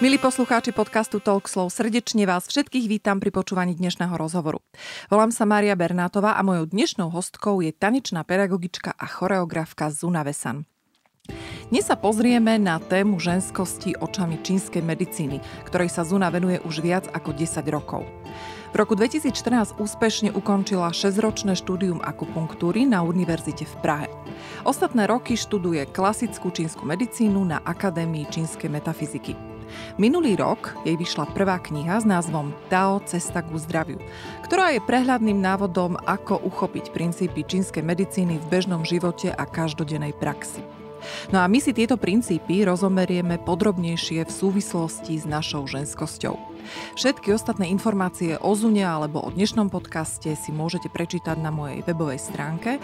Milí poslucháči podcastu Talk Slow, srdečne vás všetkých vítam pri počúvaní dnešného rozhovoru. Volám sa Mária Bernátová a mojou dnešnou hostkou je tanečná pedagogička a choreografka Zuna Vesan. Dnes sa pozrieme na tému ženskosti očami čínskej medicíny, ktorej sa Zuna venuje už viac ako 10 rokov. V roku 2014 úspešne ukončila 6-ročné štúdium akupunktúry na univerzite v Prahe. Ostatné roky študuje klasickú čínsku medicínu na Akadémii čínskej metafyziky. Minulý rok jej vyšla prvá kniha s názvom Tao Cesta ku zdraviu, ktorá je prehľadným návodom, ako uchopiť princípy čínskej medicíny v bežnom živote a každodennej praxi. No a my si tieto princípy rozomerieme podrobnejšie v súvislosti s našou ženskosťou. Všetky ostatné informácie o Zune alebo o dnešnom podcaste si môžete prečítať na mojej webovej stránke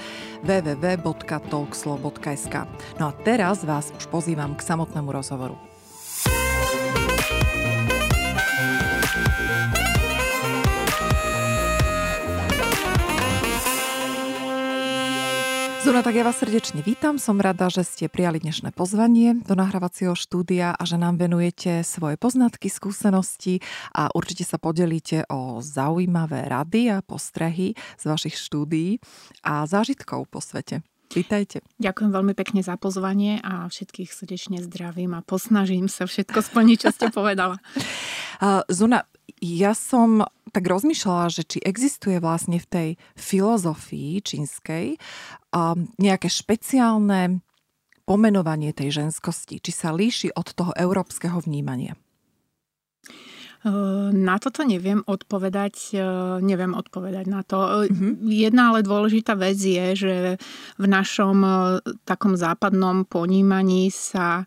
www.talkslow.sk. No a teraz vás už pozývam k samotnému rozhovoru. Zuna, tak ja vás srdečne vítam. Som rada, že ste prijali dnešné pozvanie do nahrávacieho štúdia a že nám venujete svoje poznatky, skúsenosti a určite sa podelíte o zaujímavé rady a postrehy z vašich štúdií a zážitkov po svete. Vítajte. Ďakujem veľmi pekne za pozvanie a všetkých srdečne zdravím a posnažím sa všetko splniť, čo ste povedala. Zuna, ja som tak rozmýšľala, že či existuje vlastne v tej filozofii čínskej um, nejaké špeciálne pomenovanie tej ženskosti, či sa líši od toho európskeho vnímania. Na toto neviem odpovedať, neviem odpovedať na to. Mm-hmm. Jedna ale dôležitá vec je, že v našom takom západnom ponímaní sa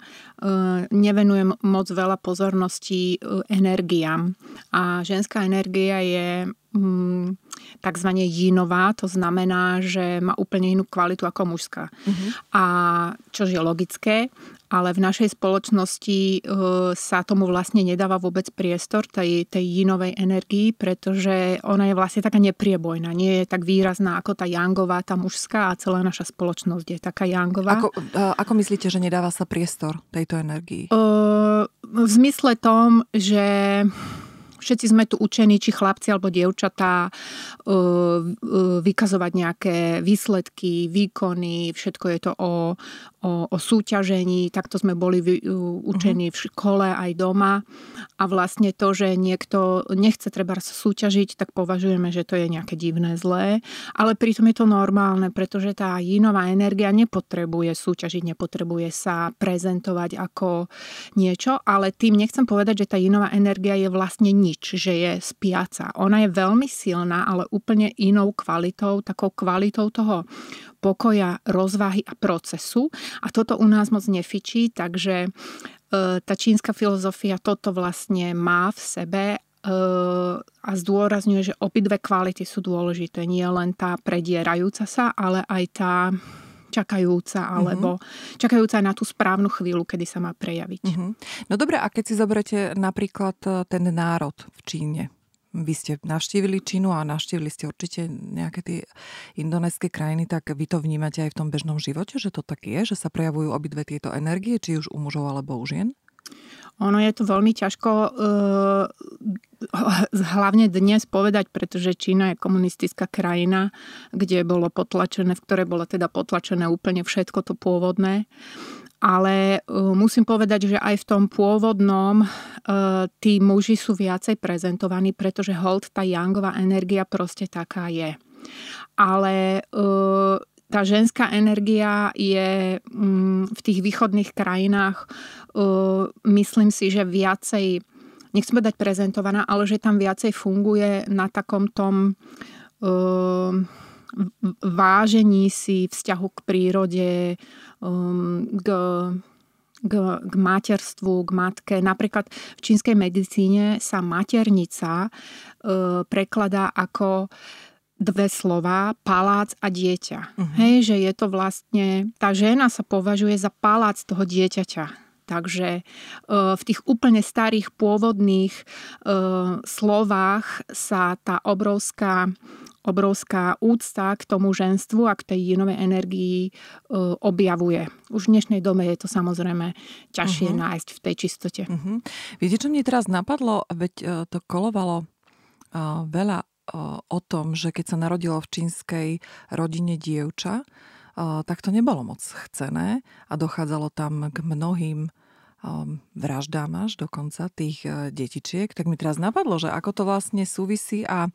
nevenujem moc veľa pozorností energiám. A ženská energia je mm, takzvané jinová, to znamená, že má úplne inú kvalitu ako mužská. Mm-hmm. A čo je logické, ale v našej spoločnosti e, sa tomu vlastne nedáva vôbec priestor tej, tej jinovej energii, pretože ona je vlastne taká nepriebojná, nie je tak výrazná ako tá jangová, tá mužská a celá naša spoločnosť je taká jangová. Ako, ako myslíte, že nedáva sa priestor tejto energii? Uh, v zmysle tom, že všetci sme tu učení, či chlapci alebo dievčatá, vykazovať nejaké výsledky, výkony, všetko je to o, o, o súťažení, takto sme boli učení v škole aj doma. A vlastne to, že niekto nechce treba súťažiť, tak považujeme, že to je nejaké divné, zlé, ale pritom je to normálne, pretože tá jinová energia nepotrebuje súťažiť, nepotrebuje sa prezentovať ako niečo, ale tým nechcem povedať, že tá jinová energia je vlastne nič, že je spiaca. Ona je veľmi silná, ale úplne inou kvalitou, takou kvalitou toho pokoja, rozvahy a procesu. A toto u nás moc nefičí, takže e, tá čínska filozofia toto vlastne má v sebe e, a zdôrazňuje, že obidve kvality sú dôležité. Nie len tá predierajúca sa, ale aj tá čakajúca mhm. alebo mm-hmm. čakajúca na tú správnu chvíľu, kedy sa má prejaviť. Mm-hmm. No dobre, a keď si zoberete napríklad e, ten národ v Číne, vy ste navštívili Čínu a navštívili ste určite nejaké tie indonéske krajiny, tak vy to vnímate aj v tom bežnom živote, že to tak je, že sa prejavujú obidve tieto energie, či už u mužov alebo u žien? Ono je to veľmi ťažko uh, hlavne dnes povedať, pretože Čína je komunistická krajina, kde bolo potlačené, v ktorej bolo teda potlačené úplne všetko to pôvodné. Ale uh, musím povedať, že aj v tom pôvodnom uh, tí muži sú viacej prezentovaní, pretože hold, tá yangová energia proste taká je. Ale uh, tá ženská energia je mm, v tých východných krajinách, myslím si, že viacej, nechcem dať prezentovaná, ale že tam viacej funguje na takom tom vážení si vzťahu k prírode, k, k, k materstvu, k matke. Napríklad v čínskej medicíne sa maternica prekladá ako dve slova, palác a dieťa. Uh-huh. Hej, že je to vlastne, tá žena sa považuje za palác toho dieťaťa. Takže v tých úplne starých pôvodných slovách sa tá obrovská obrovská úcta k tomu ženstvu a k tej jinovej energii e, objavuje. Už v dnešnej dobe je to samozrejme ťažšie uh-huh. nájsť v tej čistote. Uh-huh. Viete, čo mne teraz napadlo? Veď e, to kolovalo e, veľa o tom, že keď sa narodilo v čínskej rodine dievča, tak to nebolo moc chcené a dochádzalo tam k mnohým vraždám až dokonca tých detičiek, tak mi teraz napadlo, že ako to vlastne súvisí a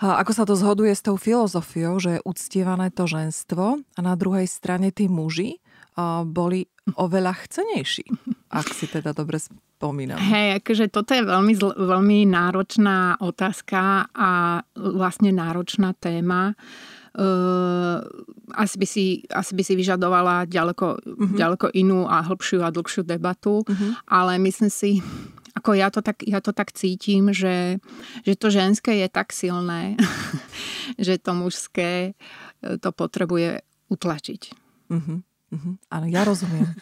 ako sa to zhoduje s tou filozofiou, že je uctievané to ženstvo a na druhej strane tí muži boli oveľa chcenejší, ak si teda dobre spomínam. Hej, akože toto je veľmi, veľmi náročná otázka a vlastne náročná téma. Uh, asi, by si, asi by si vyžadovala ďaleko, uh-huh. ďaleko inú a hĺbšiu a dlhšiu debatu, uh-huh. ale myslím si, ako ja to tak, ja to tak cítim, že, že to ženské je tak silné, že to mužské e, to potrebuje utlačiť. Uh-huh. Uh-huh. Áno, ja rozumiem.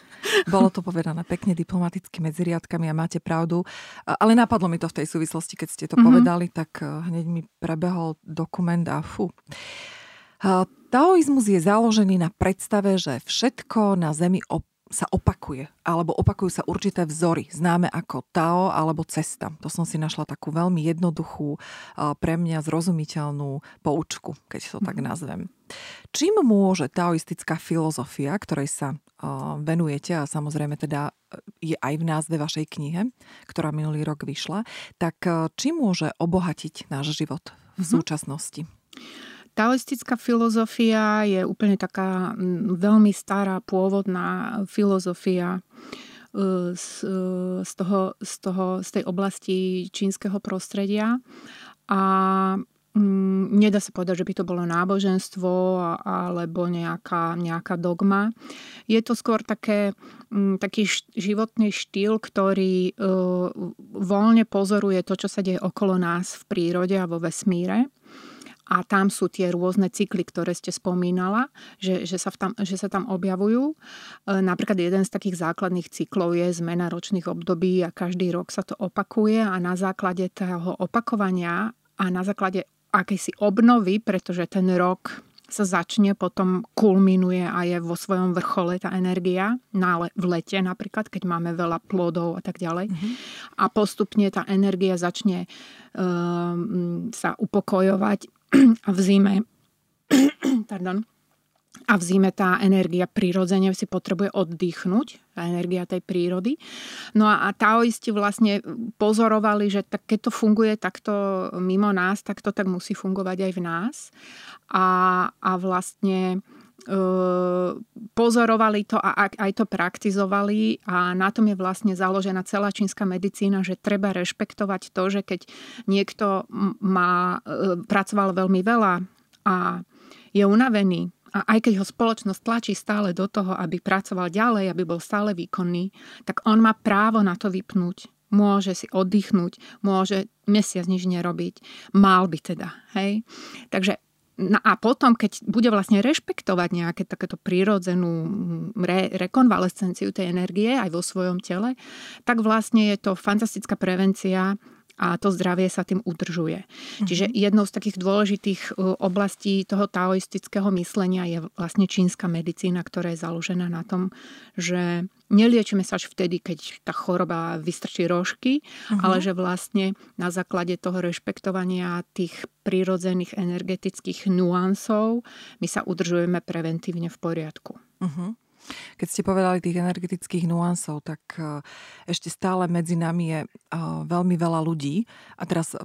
Bolo to povedané pekne diplomaticky medzi riadkami a máte pravdu. Ale napadlo mi to v tej súvislosti, keď ste to uh-huh. povedali, tak e, hneď mi prebehol dokument a fu. Taoizmus je založený na predstave, že všetko na Zemi sa opakuje, alebo opakujú sa určité vzory, známe ako Tao alebo cesta. To som si našla takú veľmi jednoduchú, pre mňa zrozumiteľnú poučku, keď to tak mhm. nazvem. Čím môže taoistická filozofia, ktorej sa venujete a samozrejme teda je aj v názve vašej knihe, ktorá minulý rok vyšla, tak čím môže obohatiť náš život v mhm. súčasnosti? Taoistická filozofia je úplne taká veľmi stará, pôvodná filozofia e, z, e, z, toho, z, toho, z tej oblasti čínskeho prostredia. A nedá sa povedať, že by to bolo náboženstvo alebo nejaká, nejaká dogma. Je to skôr také, taký životný štýl, ktorý e, voľne pozoruje to, čo sa deje okolo nás v prírode a vo vesmíre a tam sú tie rôzne cykly, ktoré ste spomínala, že, že, sa, tam, že sa tam objavujú. E, napríklad jeden z takých základných cyklov je zmena ročných období a každý rok sa to opakuje a na základe toho opakovania a na základe akejsi obnovy, pretože ten rok sa začne, potom kulminuje a je vo svojom vrchole tá energia, na v lete napríklad, keď máme veľa plodov a tak ďalej. Mm-hmm. A postupne tá energia začne um, sa upokojovať a v zime pardon, a v zime tá energia prirodzene si potrebuje oddychnúť, tá energia tej prírody. No a, a taoisti vlastne pozorovali, že tak, keď to funguje takto mimo nás, tak to tak musí fungovať aj v nás. A, a vlastne pozorovali to a aj to praktizovali a na tom je vlastne založená celá čínska medicína, že treba rešpektovať to, že keď niekto má, e, pracoval veľmi veľa a je unavený a aj keď ho spoločnosť tlačí stále do toho, aby pracoval ďalej, aby bol stále výkonný, tak on má právo na to vypnúť. Môže si oddychnúť, môže mesiac nič nerobiť. Mal by teda, hej. Takže No a potom, keď bude vlastne rešpektovať nejaké takéto prírodzenú re, rekonvalescenciu tej energie aj vo svojom tele, tak vlastne je to fantastická prevencia a to zdravie sa tým udržuje. Mm-hmm. Čiže jednou z takých dôležitých e, oblastí toho taoistického myslenia je vlastne čínska medicína, ktorá je založená na tom, že neliečíme sa až vtedy, keď tá choroba vystrčí rožky, mm-hmm. ale že vlastne na základe toho rešpektovania tých prírodzených energetických nuansov my sa udržujeme preventívne v poriadku. Mm-hmm. Keď ste povedali tých energetických nuansov, tak e, ešte stále medzi nami je e, veľmi veľa ľudí a teraz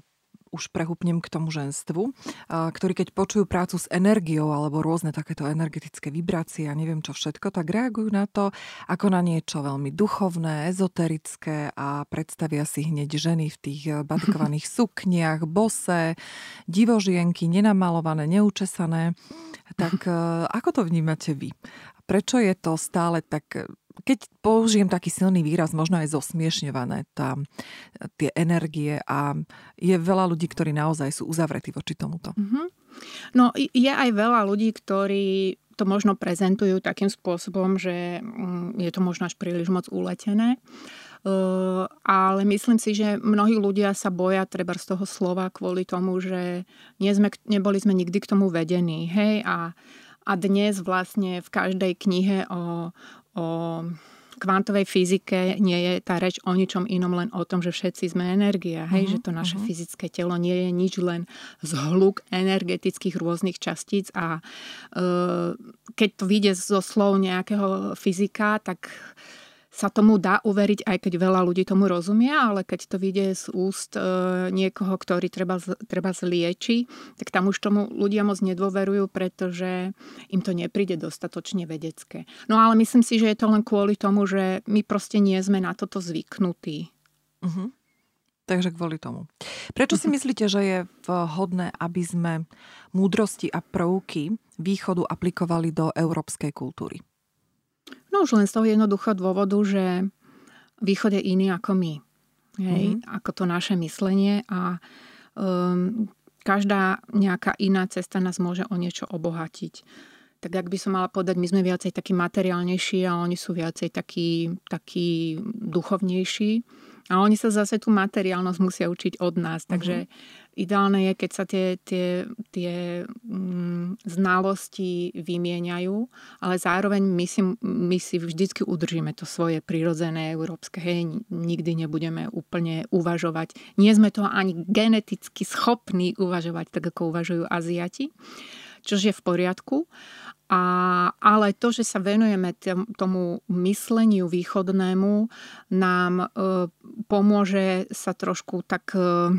už prehúpnem k tomu ženstvu, e, ktorí keď počujú prácu s energiou alebo rôzne takéto energetické vibrácie a neviem čo všetko, tak reagujú na to ako na niečo veľmi duchovné, ezoterické a predstavia si hneď ženy v tých batikovaných sukniach, bose, divožienky, nenamalované, neučesané. Tak ako to vnímate vy? Prečo je to stále tak, keď použijem taký silný výraz, možno aj zosmiešňované, tá, tie energie a je veľa ľudí, ktorí naozaj sú uzavretí voči tomuto. Mm-hmm. No je aj veľa ľudí, ktorí to možno prezentujú takým spôsobom, že mm, je to možno až príliš moc uletené. Ale myslím si, že mnohí ľudia sa boja treba z toho slova kvôli tomu, že nie sme, neboli sme nikdy k tomu vedení. Hej? A, a dnes vlastne v každej knihe o, o kvantovej fyzike nie je tá reč o ničom inom, len o tom, že všetci sme energia. Hej? Uh-huh, že to naše uh-huh. fyzické telo nie je nič len zhluk energetických rôznych častíc a uh, keď to vyjde zo slov nejakého fyzika, tak sa tomu dá uveriť, aj keď veľa ľudí tomu rozumia, ale keď to vyjde z úst e, niekoho, ktorý treba, treba zlieči, tak tam už tomu ľudia moc nedôverujú, pretože im to nepríde dostatočne vedecké. No ale myslím si, že je to len kvôli tomu, že my proste nie sme na toto zvyknutí. Uh-huh. Takže kvôli tomu. Prečo si myslíte, že je vhodné, aby sme múdrosti a prvky východu aplikovali do európskej kultúry? No už len z toho jednoduchého dôvodu, že východ je iný ako my. Hej? Mm-hmm. Ako to naše myslenie a um, každá nejaká iná cesta nás môže o niečo obohatiť. Tak ak by som mala povedať, my sme viacej takí materiálnejší a oni sú viacej takí, takí duchovnejší. A oni sa zase tú materiálnosť musia učiť od nás. Takže uh-huh. Ideálne je, keď sa tie, tie, tie mm, znalosti vymieňajú, ale zároveň my si, my si vždycky udržíme to svoje prirodzené európske. Hej, nikdy nebudeme úplne uvažovať. Nie sme to ani geneticky schopní uvažovať tak, ako uvažujú Aziati, čož je v poriadku. A, ale to, že sa venujeme tomu mysleniu východnému, nám e, pomôže sa trošku tak e,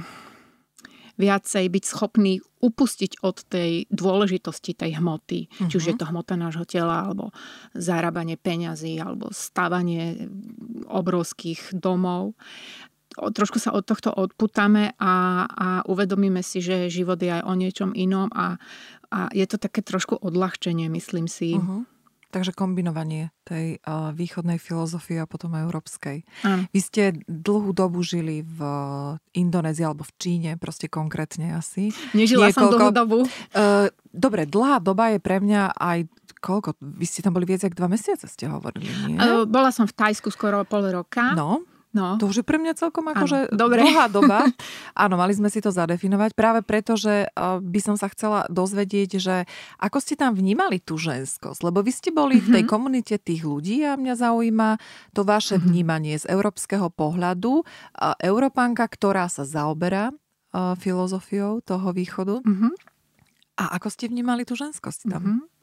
viacej byť schopný upustiť od tej dôležitosti tej hmoty. Uh-huh. Či už je mhm. to hmota nášho tela, alebo zarábanie peňazí, alebo stavanie obrovských domov trošku sa od tohto odputáme a, a uvedomíme si, že život je aj o niečom inom a a je to také trošku odľahčenie, myslím si. Uh-huh. Takže kombinovanie tej uh, východnej filozofie a potom európskej. Uh. Vy ste dlhú dobu žili v Indonézii alebo v Číne, proste konkrétne asi. Nežila Niekoľko... som dlhú dobu. Uh, dobre, dlhá doba je pre mňa aj koľko? Vy ste tam boli viac ako dva mesiace, ste hovorili, nie? Uh, bola som v Tajsku skoro pol roka. No. No. To už je pre mňa celkom akože dlhá doba. Áno, mali sme si to zadefinovať práve preto, že by som sa chcela dozvedieť, že ako ste tam vnímali tú ženskosť, lebo vy ste boli mm-hmm. v tej mhm. komunite tých ľudí a mňa zaujíma to vaše mm-hmm. vnímanie z európskeho pohľadu. Európanka, ktorá sa zaoberá filozofiou toho východu. Mm-hmm. A ako ste vnímali tú ženskosť tam? Mm-hmm.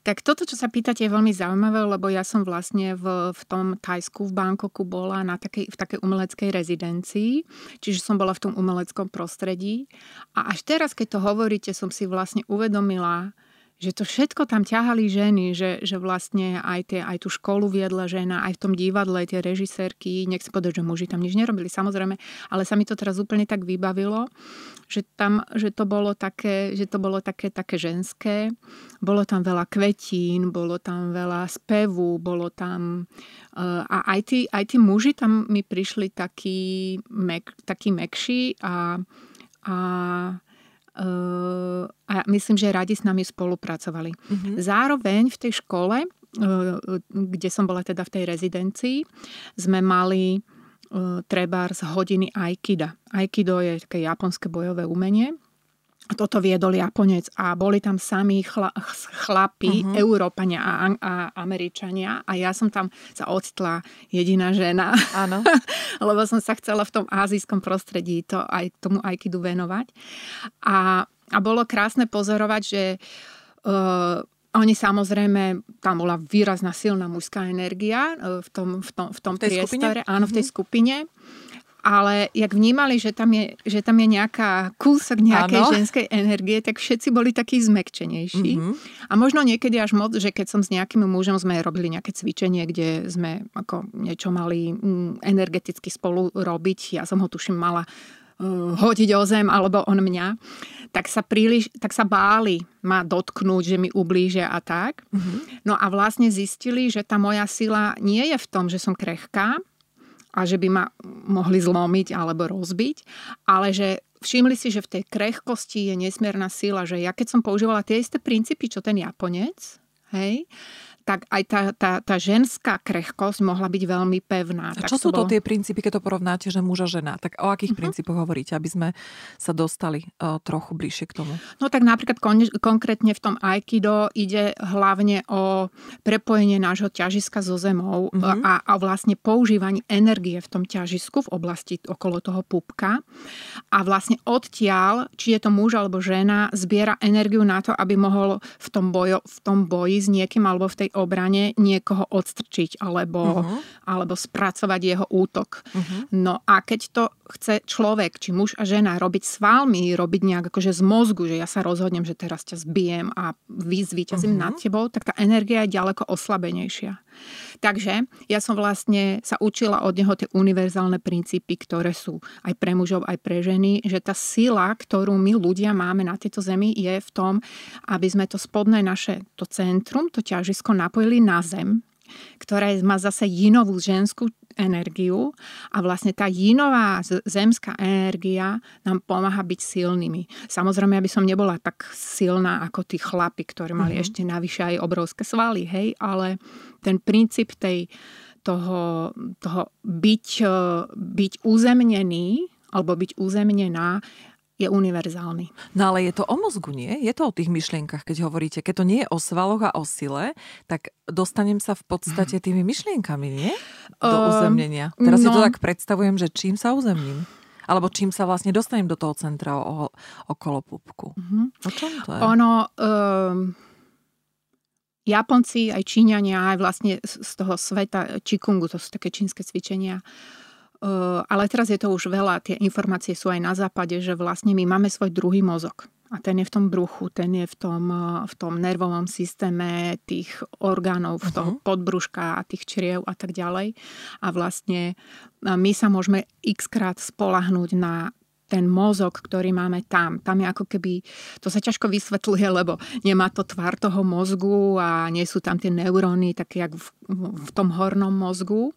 Tak toto, čo sa pýtate, je veľmi zaujímavé, lebo ja som vlastne v, v tom Tajsku, v Bangkoku bola na takej, v takej umeleckej rezidencii, čiže som bola v tom umeleckom prostredí. A až teraz, keď to hovoríte, som si vlastne uvedomila, že to všetko tam ťahali ženy, že, že vlastne aj, tie, aj tú školu viedla žena, aj v tom divadle tie režisérky, nechcem povedať, že muži tam nič nerobili, samozrejme, ale sa mi to teraz úplne tak vybavilo, že, tam, že to bolo také, že to bolo také, také ženské. Bolo tam veľa kvetín, bolo tam veľa spevu, bolo tam... Uh, a aj tí, aj tí muži tam mi prišli takí, mek, takí mekší a, a a myslím, že radi s nami spolupracovali. Mm-hmm. Zároveň v tej škole, kde som bola teda v tej rezidencii, sme mali treba z hodiny Aikida. Aikido je také japonské bojové umenie toto viedol Japonec a boli tam sami chla, chlapi, uh-huh. Európania a, a Američania a ja som tam sa ocitla jediná žena. Áno. Lebo som sa chcela v tom azijskom prostredí to aj tomu Aikidu venovať. A, a bolo krásne pozorovať, že uh, oni samozrejme, tam bola výrazná silná mužská energia uh, v tom, v tom, v tom v priestore, skupine? áno, v tej mhm. skupine ale jak vnímali, že tam je, že tam je nejaká kúsok nejakej ano. ženskej energie, tak všetci boli takí zmekčenejší. Mm-hmm. A možno niekedy až moc, že keď som s nejakým mužom sme robili nejaké cvičenie, kde sme ako niečo mali mm, energeticky spolu robiť, ja som ho tuším mala uh, hodiť o zem, alebo on mňa, tak sa príliš, tak sa báli ma dotknúť, že mi ublížia a tak. Mm-hmm. No a vlastne zistili, že tá moja sila nie je v tom, že som krehká, a že by ma mohli zlomiť alebo rozbiť, ale že všimli si, že v tej krehkosti je nesmierna sila, že ja keď som používala tie isté princípy, čo ten Japonec, hej, tak aj tá, tá, tá ženská krehkosť mohla byť veľmi pevná. A čo sú to bolo... tie princípy, keď to porovnáte, že muža žena? Tak o akých uh-huh. princípoch hovoríte, aby sme sa dostali uh, trochu bližšie k tomu? No tak napríklad kon- konkrétne v tom Aikido ide hlavne o prepojenie nášho ťažiska so zemou uh-huh. a, a vlastne používanie energie v tom ťažisku v oblasti okolo toho pupka. A vlastne odtiaľ, či je to muž alebo žena, zbiera energiu na to, aby mohol v tom, bojo, v tom boji s niekým alebo v tej obrane niekoho odstrčiť alebo, uh-huh. alebo spracovať jeho útok. Uh-huh. No a keď to chce človek, či muž a žena, robiť s vámi, robiť nejak akože z mozgu, že ja sa rozhodnem, že teraz ťa zbijem a vyzvíťazím uh-huh. nad tebou, tak tá energia je ďaleko oslabenejšia. Takže ja som vlastne sa učila od neho tie univerzálne princípy, ktoré sú aj pre mužov, aj pre ženy, že tá sila, ktorú my ľudia máme na tejto zemi, je v tom, aby sme to spodné naše, to centrum, to ťažisko napojili na zem, ktorá má zase jinovú ženskú energiu a vlastne tá jinová zemská energia nám pomáha byť silnými. Samozrejme, aby som nebola tak silná ako tí chlapi, ktorí mali mm-hmm. ešte navyše aj obrovské svaly, hej, ale ten princíp tej, toho, toho byť, byť uzemnený alebo byť uzemnená je univerzálny. No ale je to o mozgu, nie? Je to o tých myšlienkach, keď hovoríte. Keď to nie je o svaloch a o sile, tak dostanem sa v podstate tými myšlienkami, nie? Do uh, uzemnenia. Teraz no. si to tak predstavujem, že čím sa uzemním? Alebo čím sa vlastne dostanem do toho centra o, okolo pupku? Uh-huh. O čom to je? Ono... Um... Japonci, aj Číňania, aj vlastne z toho sveta Čikungu, to sú také čínske cvičenia, uh, ale teraz je to už veľa, tie informácie sú aj na západe, že vlastne my máme svoj druhý mozog. A ten je v tom bruchu, ten je v tom, v tom nervovom systéme tých orgánov, v tom uh-huh. podbruška a tých čriev a tak ďalej. A vlastne my sa môžeme x krát spolahnúť na ten mozog, ktorý máme tam. Tam je ako keby, to sa ťažko vysvetľuje, lebo nemá to tvar toho mozgu a nie sú tam tie neuróny také jak v, v tom hornom mozgu.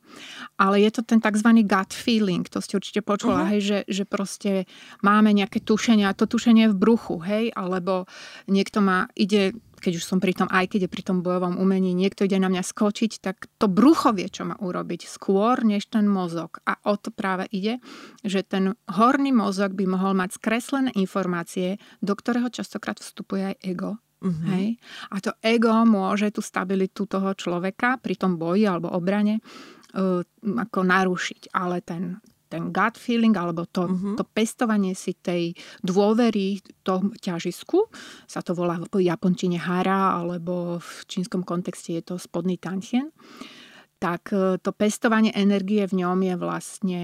Ale je to ten tzv. gut feeling, to ste určite počula, uh-huh. hej, že, že proste máme nejaké tušenie a to tušenie je v bruchu, hej, alebo niekto má, ide keď už som pri tom, aj keď je pri tom bojovom umení, niekto ide na mňa skočiť, tak to brucho vie, čo má urobiť skôr, než ten mozog. A o to práve ide, že ten horný mozog by mohol mať skreslené informácie, do ktorého častokrát vstupuje aj ego. Uh-huh. Hej? A to ego môže tú stabilitu toho človeka pri tom boji alebo obrane uh, ako narušiť. Ale ten, ten gut feeling alebo to, uh-huh. to pestovanie si tej dôvery tom ťažisku, sa to volá v japončine hara alebo v čínskom kontexte je to spodný tanchen, tak e, to pestovanie energie v ňom je vlastne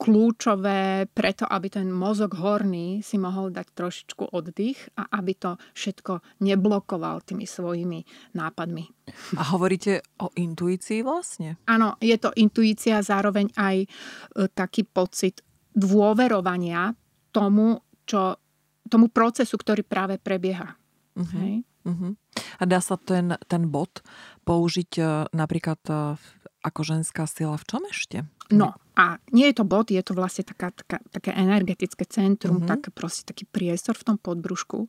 kľúčové preto, aby ten mozog horný si mohol dať trošičku oddych a aby to všetko neblokoval tými svojimi nápadmi. A hovoríte o intuícii vlastne? Áno, je to intuícia, zároveň aj e, taký pocit dôverovania tomu, čo, tomu procesu, ktorý práve prebieha. Uh-huh. Hej? Uh-huh. A dá sa ten, ten bod použiť e, napríklad ako ženská sila v čom ešte? No a nie je to bod, je to vlastne taká, taká, také energetické centrum, mm-hmm. tak proste taký priestor v tom podbrušku.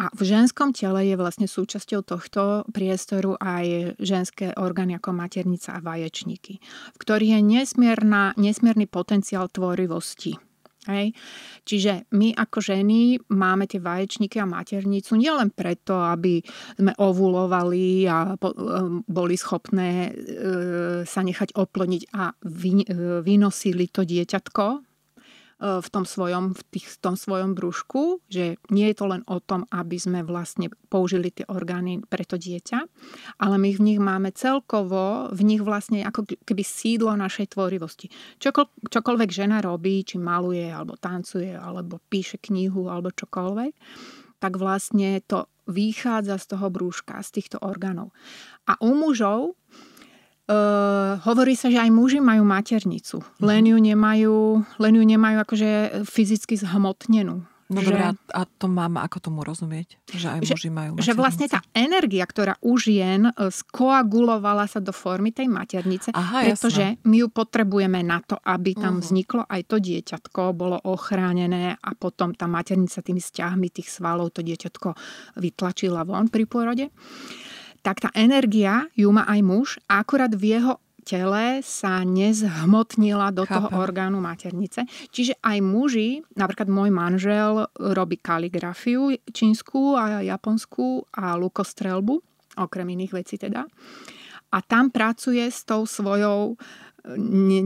A v ženskom tele je vlastne súčasťou tohto priestoru aj ženské orgány ako maternica a vaječníky, v ktorých je nesmierna, nesmierny potenciál tvorivosti. Hej. Čiže my ako ženy máme tie vaječníky a maternicu nielen preto, aby sme ovulovali a boli schopné e, sa nechať oplniť a e, vynosili to dieťatko, v tom svojom, v, tých, v tom svojom brúšku, že nie je to len o tom, aby sme vlastne použili tie orgány pre to dieťa, ale my v nich máme celkovo, v nich vlastne ako keby sídlo našej tvorivosti. Čokol, čokoľvek žena robí, či maluje, alebo tancuje, alebo píše knihu, alebo čokoľvek, tak vlastne to vychádza z toho brúška, z týchto orgánov. A u mužov Uh, hovorí sa, že aj muži majú maternicu, len ju nemajú, len ju nemajú akože fyzicky zhmotnenú. No že, dobré, a to mám ako tomu rozumieť? Že aj muži majú maternice? Že vlastne tá energia, ktorá u žien e, skoagulovala sa do formy tej maternice, Aha, pretože jasné. my ju potrebujeme na to, aby tam uh-huh. vzniklo aj to dieťatko, bolo ochránené a potom tá maternica tými stiahmi tých svalov to dieťatko vytlačila von pri pôrode tak tá energia ju má aj muž, akurát v jeho tele sa nezhmotnila do Chápem. toho orgánu maternice. Čiže aj muži, napríklad môj manžel robí kaligrafiu čínsku a japonskú a lukostrelbu, okrem iných vecí teda. A tam pracuje s tou svojou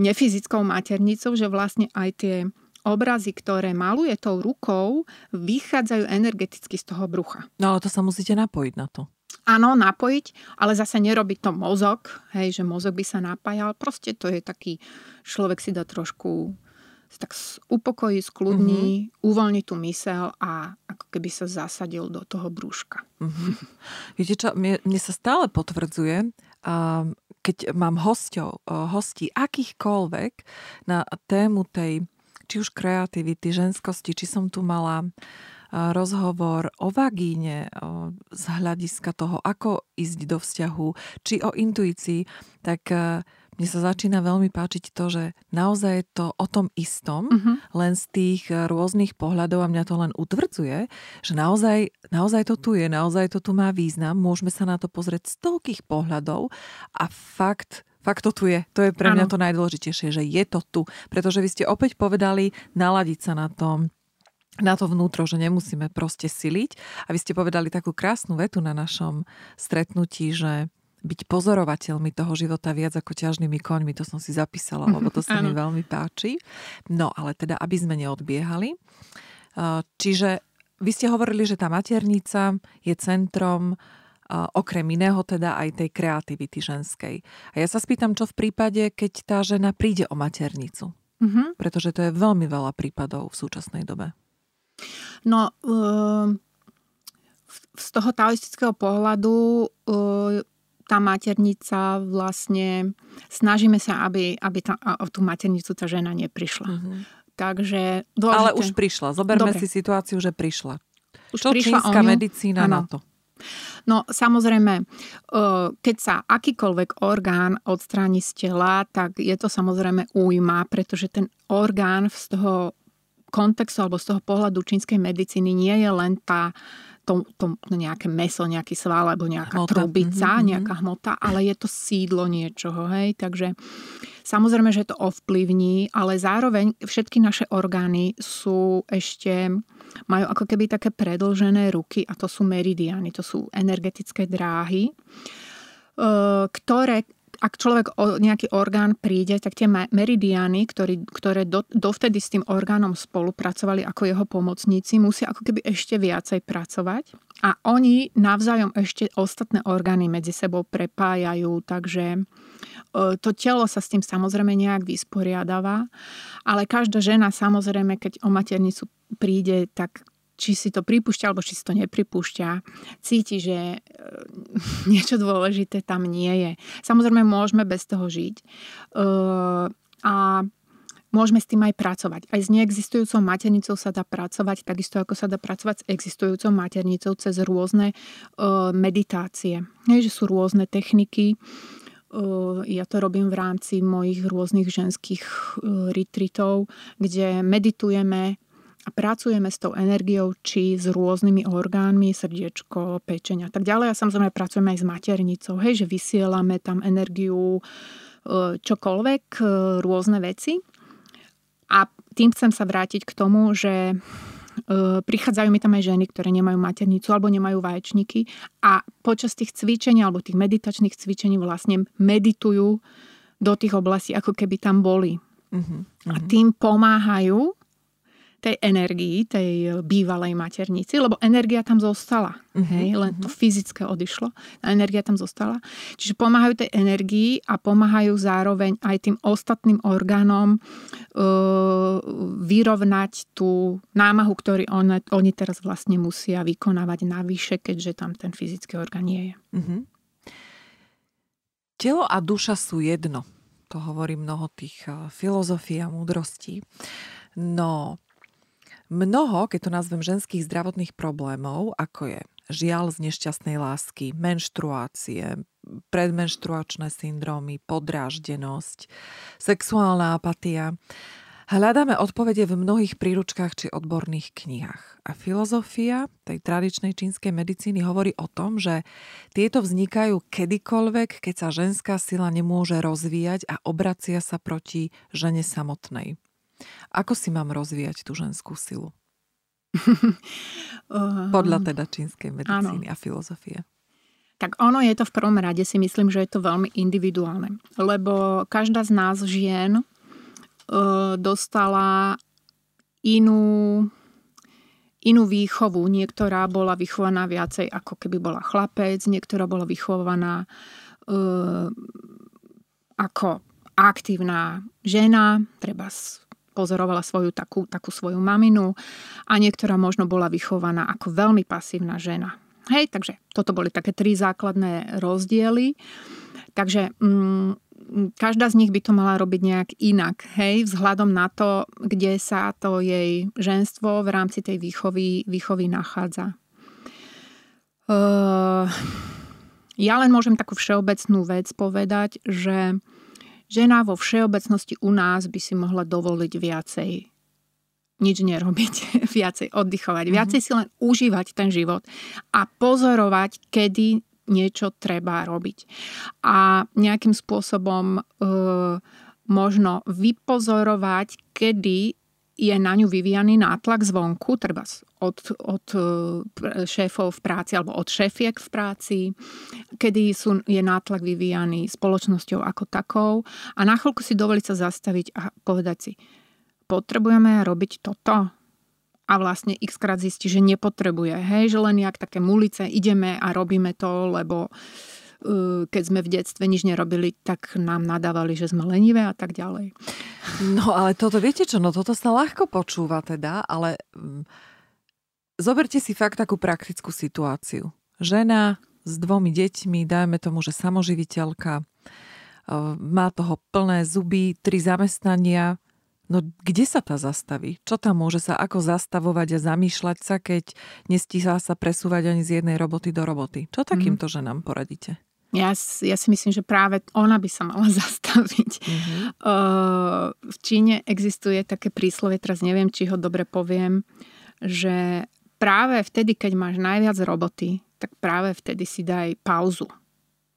nefyzickou maternicou, že vlastne aj tie obrazy, ktoré maluje tou rukou, vychádzajú energeticky z toho brucha. No ale to sa musíte napojiť na to áno, napojiť, ale zase nerobí to mozog, hej, že mozog by sa napájal. Proste to je taký, človek si dá trošku tak upokojí, skľudní, mm-hmm. uvoľní tú mysel a ako keby sa zasadil do toho brúška. Mm-hmm. Viete čo, mne, mne sa stále potvrdzuje, um, keď mám hostov, hostí akýchkoľvek na tému tej, či už kreativity, ženskosti, či som tu mala rozhovor o vagíne z hľadiska toho, ako ísť do vzťahu, či o intuícii, tak e, mne sa začína veľmi páčiť to, že naozaj je to o tom istom, uh-huh. len z tých e, rôznych pohľadov a mňa to len utvrdzuje, že naozaj, naozaj to tu je, naozaj to tu má význam, môžeme sa na to pozrieť z toľkých pohľadov a fakt Fakt to tu je. To je pre mňa ano. to najdôležitejšie, že je to tu. Pretože vy ste opäť povedali naladiť sa na tom, na to vnútro, že nemusíme proste siliť. A vy ste povedali takú krásnu vetu na našom stretnutí, že byť pozorovateľmi toho života viac ako ťažnými koňmi, to som si zapísala, lebo to sa mi veľmi páči. No, ale teda, aby sme neodbiehali. Čiže vy ste hovorili, že tá maternica je centrom okrem iného teda aj tej kreativity ženskej. A ja sa spýtam, čo v prípade, keď tá žena príde o maternicu? Mm-hmm. Pretože to je veľmi veľa prípadov v súčasnej dobe. No, ehm, z toho taoistického pohľadu ehm, tá maternica vlastne, snažíme sa, aby, aby tá, o tú maternicu tá žena neprišla. Mm-hmm. Takže dôležité... Ale už prišla. Zoberme Dobre. si situáciu, že prišla. Už Čo prišla čínska medicína ano. na to? No samozrejme, ehm, keď sa akýkoľvek orgán odstráni z tela, tak je to samozrejme újma, pretože ten orgán z toho kontextu alebo z toho pohľadu čínskej medicíny nie je len tá to, to nejaké meso, nejaký sval alebo nejaká hmota. trubica, mm-hmm. nejaká hmota, ale je to sídlo niečoho, hej. Takže samozrejme, že to ovplyvní, ale zároveň všetky naše orgány sú ešte, majú ako keby také predlžené ruky a to sú meridiany, to sú energetické dráhy, ktoré ak človek o nejaký orgán príde, tak tie meridiany, ktorý, ktoré do, dovtedy s tým orgánom spolupracovali ako jeho pomocníci, musia ako keby ešte viacej pracovať. A oni navzájom ešte ostatné orgány medzi sebou prepájajú, takže e, to telo sa s tým samozrejme nejak vysporiadáva, ale každá žena samozrejme, keď o maternicu príde, tak či si to pripúšťa alebo či si to nepripúšťa, cíti, že e, niečo dôležité tam nie je. Samozrejme, môžeme bez toho žiť. E, a môžeme s tým aj pracovať. Aj s neexistujúcou maternicou sa dá pracovať, takisto ako sa dá pracovať s existujúcou maternicou cez rôzne e, meditácie. Nie, že sú rôzne techniky. Ja to robím v rámci mojich rôznych ženských retreatov, kde meditujeme a pracujeme s tou energiou, či s rôznymi orgánmi, srdiečko, pečeň a tak ďalej. A samozrejme pracujeme aj s maternicou, hej, že vysielame tam energiu, e, čokoľvek, e, rôzne veci. A tým chcem sa vrátiť k tomu, že e, prichádzajú mi tam aj ženy, ktoré nemajú maternicu alebo nemajú vaječníky a počas tých cvičení alebo tých meditačných cvičení vlastne meditujú do tých oblastí, ako keby tam boli. Uh-huh, uh-huh. A tým pomáhajú tej energii, tej bývalej maternici, lebo energia tam zostala. Uh-huh, hej, len uh-huh. to fyzické odišlo. A energia tam zostala. Čiže pomáhajú tej energii a pomáhajú zároveň aj tým ostatným orgánom uh, vyrovnať tú námahu, ktorý on, oni teraz vlastne musia vykonávať navyše, keďže tam ten fyzický orgán nie je. Uh-huh. Telo a duša sú jedno. To hovorí mnoho tých filozofií a múdrostí. No, Mnoho, keď to nazvem ženských zdravotných problémov, ako je žiaľ z nešťastnej lásky, menštruácie, predmenštruačné syndromy, podráždenosť, sexuálna apatia, Hľadáme odpovede v mnohých príručkách či odborných knihách. A filozofia tej tradičnej čínskej medicíny hovorí o tom, že tieto vznikajú kedykoľvek, keď sa ženská sila nemôže rozvíjať a obracia sa proti žene samotnej. Ako si mám rozvíjať tú ženskú silu? Podľa teda čínskej medicíny Áno. a filozofie. Tak ono je to v prvom rade, si myslím, že je to veľmi individuálne. Lebo každá z nás žien uh, dostala inú, inú výchovu. Niektorá bola vychovaná viacej ako keby bola chlapec, niektorá bola vychovaná uh, ako aktívna žena, treba pozorovala svoju takú, takú svoju maminu a niektorá možno bola vychovaná ako veľmi pasívna žena. Hej, takže toto boli také tri základné rozdiely. Takže mm, každá z nich by to mala robiť nejak inak, hej, vzhľadom na to, kde sa to jej ženstvo v rámci tej výchovy, výchovy nachádza. Uh, ja len môžem takú všeobecnú vec povedať, že žena vo všeobecnosti u nás by si mohla dovoliť viacej nič nerobiť, viacej oddychovať, mm-hmm. viacej si len užívať ten život a pozorovať, kedy niečo treba robiť. A nejakým spôsobom e, možno vypozorovať, kedy je na ňu vyvíjaný nátlak zvonku, treba od, od e, šéfov v práci alebo od šéfiek v práci, kedy sú, je nátlak vyvíjaný spoločnosťou ako takou a na chvíľku si dovoliť sa zastaviť a povedať si, potrebujeme robiť toto? A vlastne x krát zistí, že nepotrebuje. Hej, že len jak také mulice ideme a robíme to, lebo uh, keď sme v detstve nič nerobili, tak nám nadávali, že sme lenivé a tak ďalej. No ale toto, viete čo, no toto sa ľahko počúva teda, ale mm, zoberte si fakt takú praktickú situáciu. Žena s dvomi deťmi, dajme tomu, že samoživiteľka, e, má toho plné zuby, tri zamestnania, No kde sa tá zastaví? Čo tam môže sa ako zastavovať a zamýšľať sa, keď nestíha sa presúvať ani z jednej roboty do roboty? Čo takýmto mm. ženám poradíte? Ja, ja si myslím, že práve ona by sa mala zastaviť. Mm-hmm. Uh, v Číne existuje také príslovie, teraz neviem, či ho dobre poviem, že práve vtedy, keď máš najviac roboty, tak práve vtedy si daj pauzu.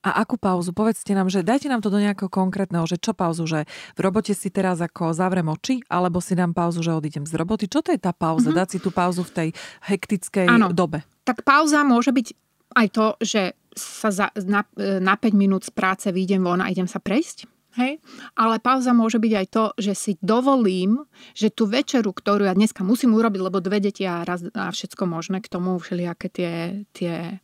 A akú pauzu? Povedzte nám, že dajte nám to do nejakého konkrétneho, že čo pauzu, že v robote si teraz ako zavrem oči, alebo si dám pauzu, že odídem z roboty. Čo to je tá pauza? Mm-hmm. Dať si tú pauzu v tej hektickej ano. dobe. Tak pauza môže byť aj to, že sa za, na, na 5 minút z práce vyjdem von a idem sa prejsť. Hej? Ale pauza môže byť aj to, že si dovolím, že tú večeru, ktorú ja dneska musím urobiť, lebo dve deti a, raz, a všetko možné k tomu, všelijaké tie, tie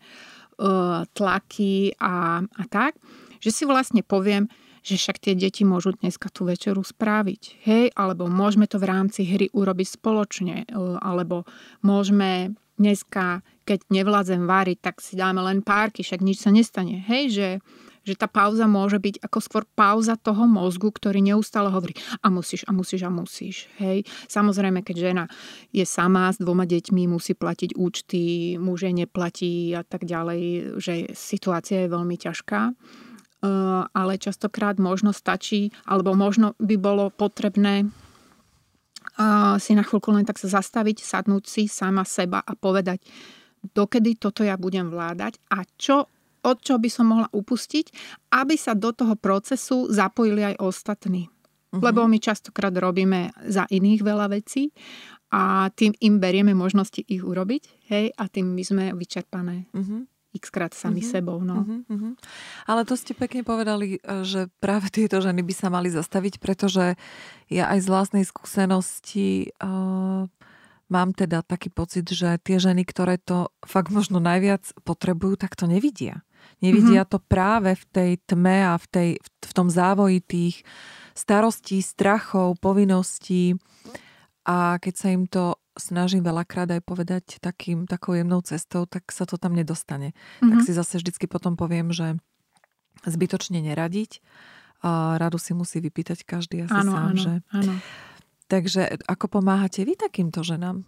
uh, tlaky a, a tak, že si vlastne poviem, že však tie deti môžu dneska tú večeru správiť. Hej? Alebo môžeme to v rámci hry urobiť spoločne. Uh, alebo môžeme dneska, keď nevládzem váriť, tak si dáme len párky, však nič sa nestane. Hej, že, že tá pauza môže byť ako skôr pauza toho mozgu, ktorý neustále hovorí a musíš, a musíš, a musíš. Hej. Samozrejme, keď žena je sama s dvoma deťmi, musí platiť účty, muže neplatí a tak ďalej, že situácia je veľmi ťažká. Ale častokrát možno stačí, alebo možno by bolo potrebné si na chvíľku len tak sa zastaviť, sadnúť si sama seba a povedať, dokedy toto ja budem vládať a čo, od čo by som mohla upustiť, aby sa do toho procesu zapojili aj ostatní. Uh-huh. Lebo my častokrát robíme za iných veľa vecí a tým im berieme možnosti ich urobiť, hej, a tým my sme vyčerpané. Uh-huh x krát sami uh-huh, sebou. No. Uh-huh, uh-huh. Ale to ste pekne povedali, e, že práve tieto ženy by sa mali zastaviť, pretože ja aj z vlastnej skúsenosti uh, mám teda taký pocit, že tie ženy, ktoré to fakt možno najviac potrebujú, tak to nevidia. Nevidia uh-huh. to práve v tej tme a v, tej, v tom závoji tých starostí, strachov, povinností. A keď sa im to snažím veľakrát aj povedať takým, takou jemnou cestou, tak sa to tam nedostane. Mm-hmm. Tak mhm. si zase vždycky potom poviem, že zbytočne neradiť. A radu si musí vypýtať každý asi áno, sám. Áno, že... áno. Takže ako pomáhate vy takýmto ženám?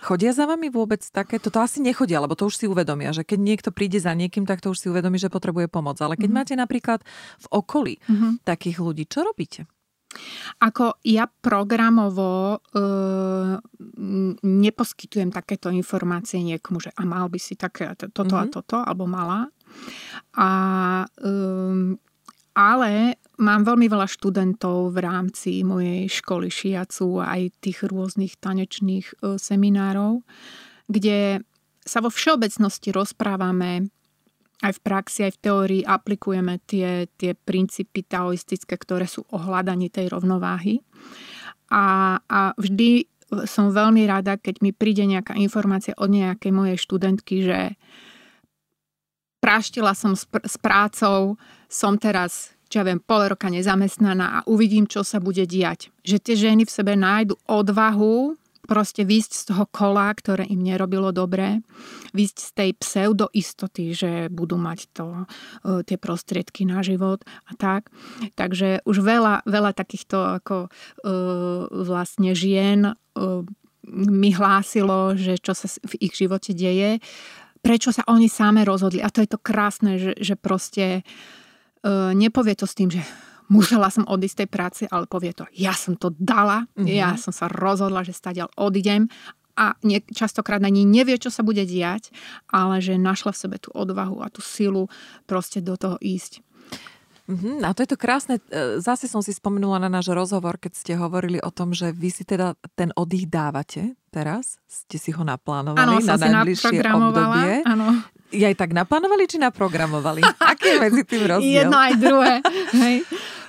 Chodia za vami vôbec také? Toto asi nechodia, lebo to už si uvedomia, že keď niekto príde za niekým, tak to už si uvedomí, že potrebuje pomoc. Ale keď mm-hmm. máte napríklad v okolí mm-hmm. takých ľudí, čo robíte? Ako ja programovo e, neposkytujem takéto informácie niekomu, že a mal by si také toto mm-hmm. a mhm. toto, alebo mala. A, e, ale mám veľmi veľa študentov v rámci mojej školy šiacu aj tých rôznych tanečných e, seminárov, kde sa vo všeobecnosti rozprávame aj v praxi, aj v teórii aplikujeme tie, tie princípy taoistické, ktoré sú o hľadaní tej rovnováhy. A, a vždy som veľmi rada, keď mi príde nejaká informácia od nejakej mojej študentky, že práštila som s, pr- s prácou, som teraz čo ja viem, pol roka nezamestnaná a uvidím, čo sa bude diať. Že tie ženy v sebe nájdu odvahu proste výjsť z toho kola, ktoré im nerobilo dobré, výjsť z tej pseudoistoty, že budú mať to, e, tie prostriedky na život a tak. Takže už veľa, veľa takýchto ako e, vlastne žien e, mi hlásilo, že čo sa v ich živote deje, prečo sa oni same rozhodli. A to je to krásne, že, že proste nepovie to s tým, že musela som odísť z tej práce, ale povie to, ja som to dala, mm-hmm. ja som sa rozhodla, že stadiaľ odídem a nie, častokrát ani nevie, čo sa bude diať, ale že našla v sebe tú odvahu a tú silu proste do toho ísť. Mm-hmm, a to je to krásne. E, zase som si spomenula na náš rozhovor, keď ste hovorili o tom, že vy si teda ten oddych dávate teraz. Ste si ho naplánovali ano, na najbližšie obdobie. Áno aj tak naplánovali, či naprogramovali? Aký je medzi tým rozdiel? Jedno aj druhé. Hej.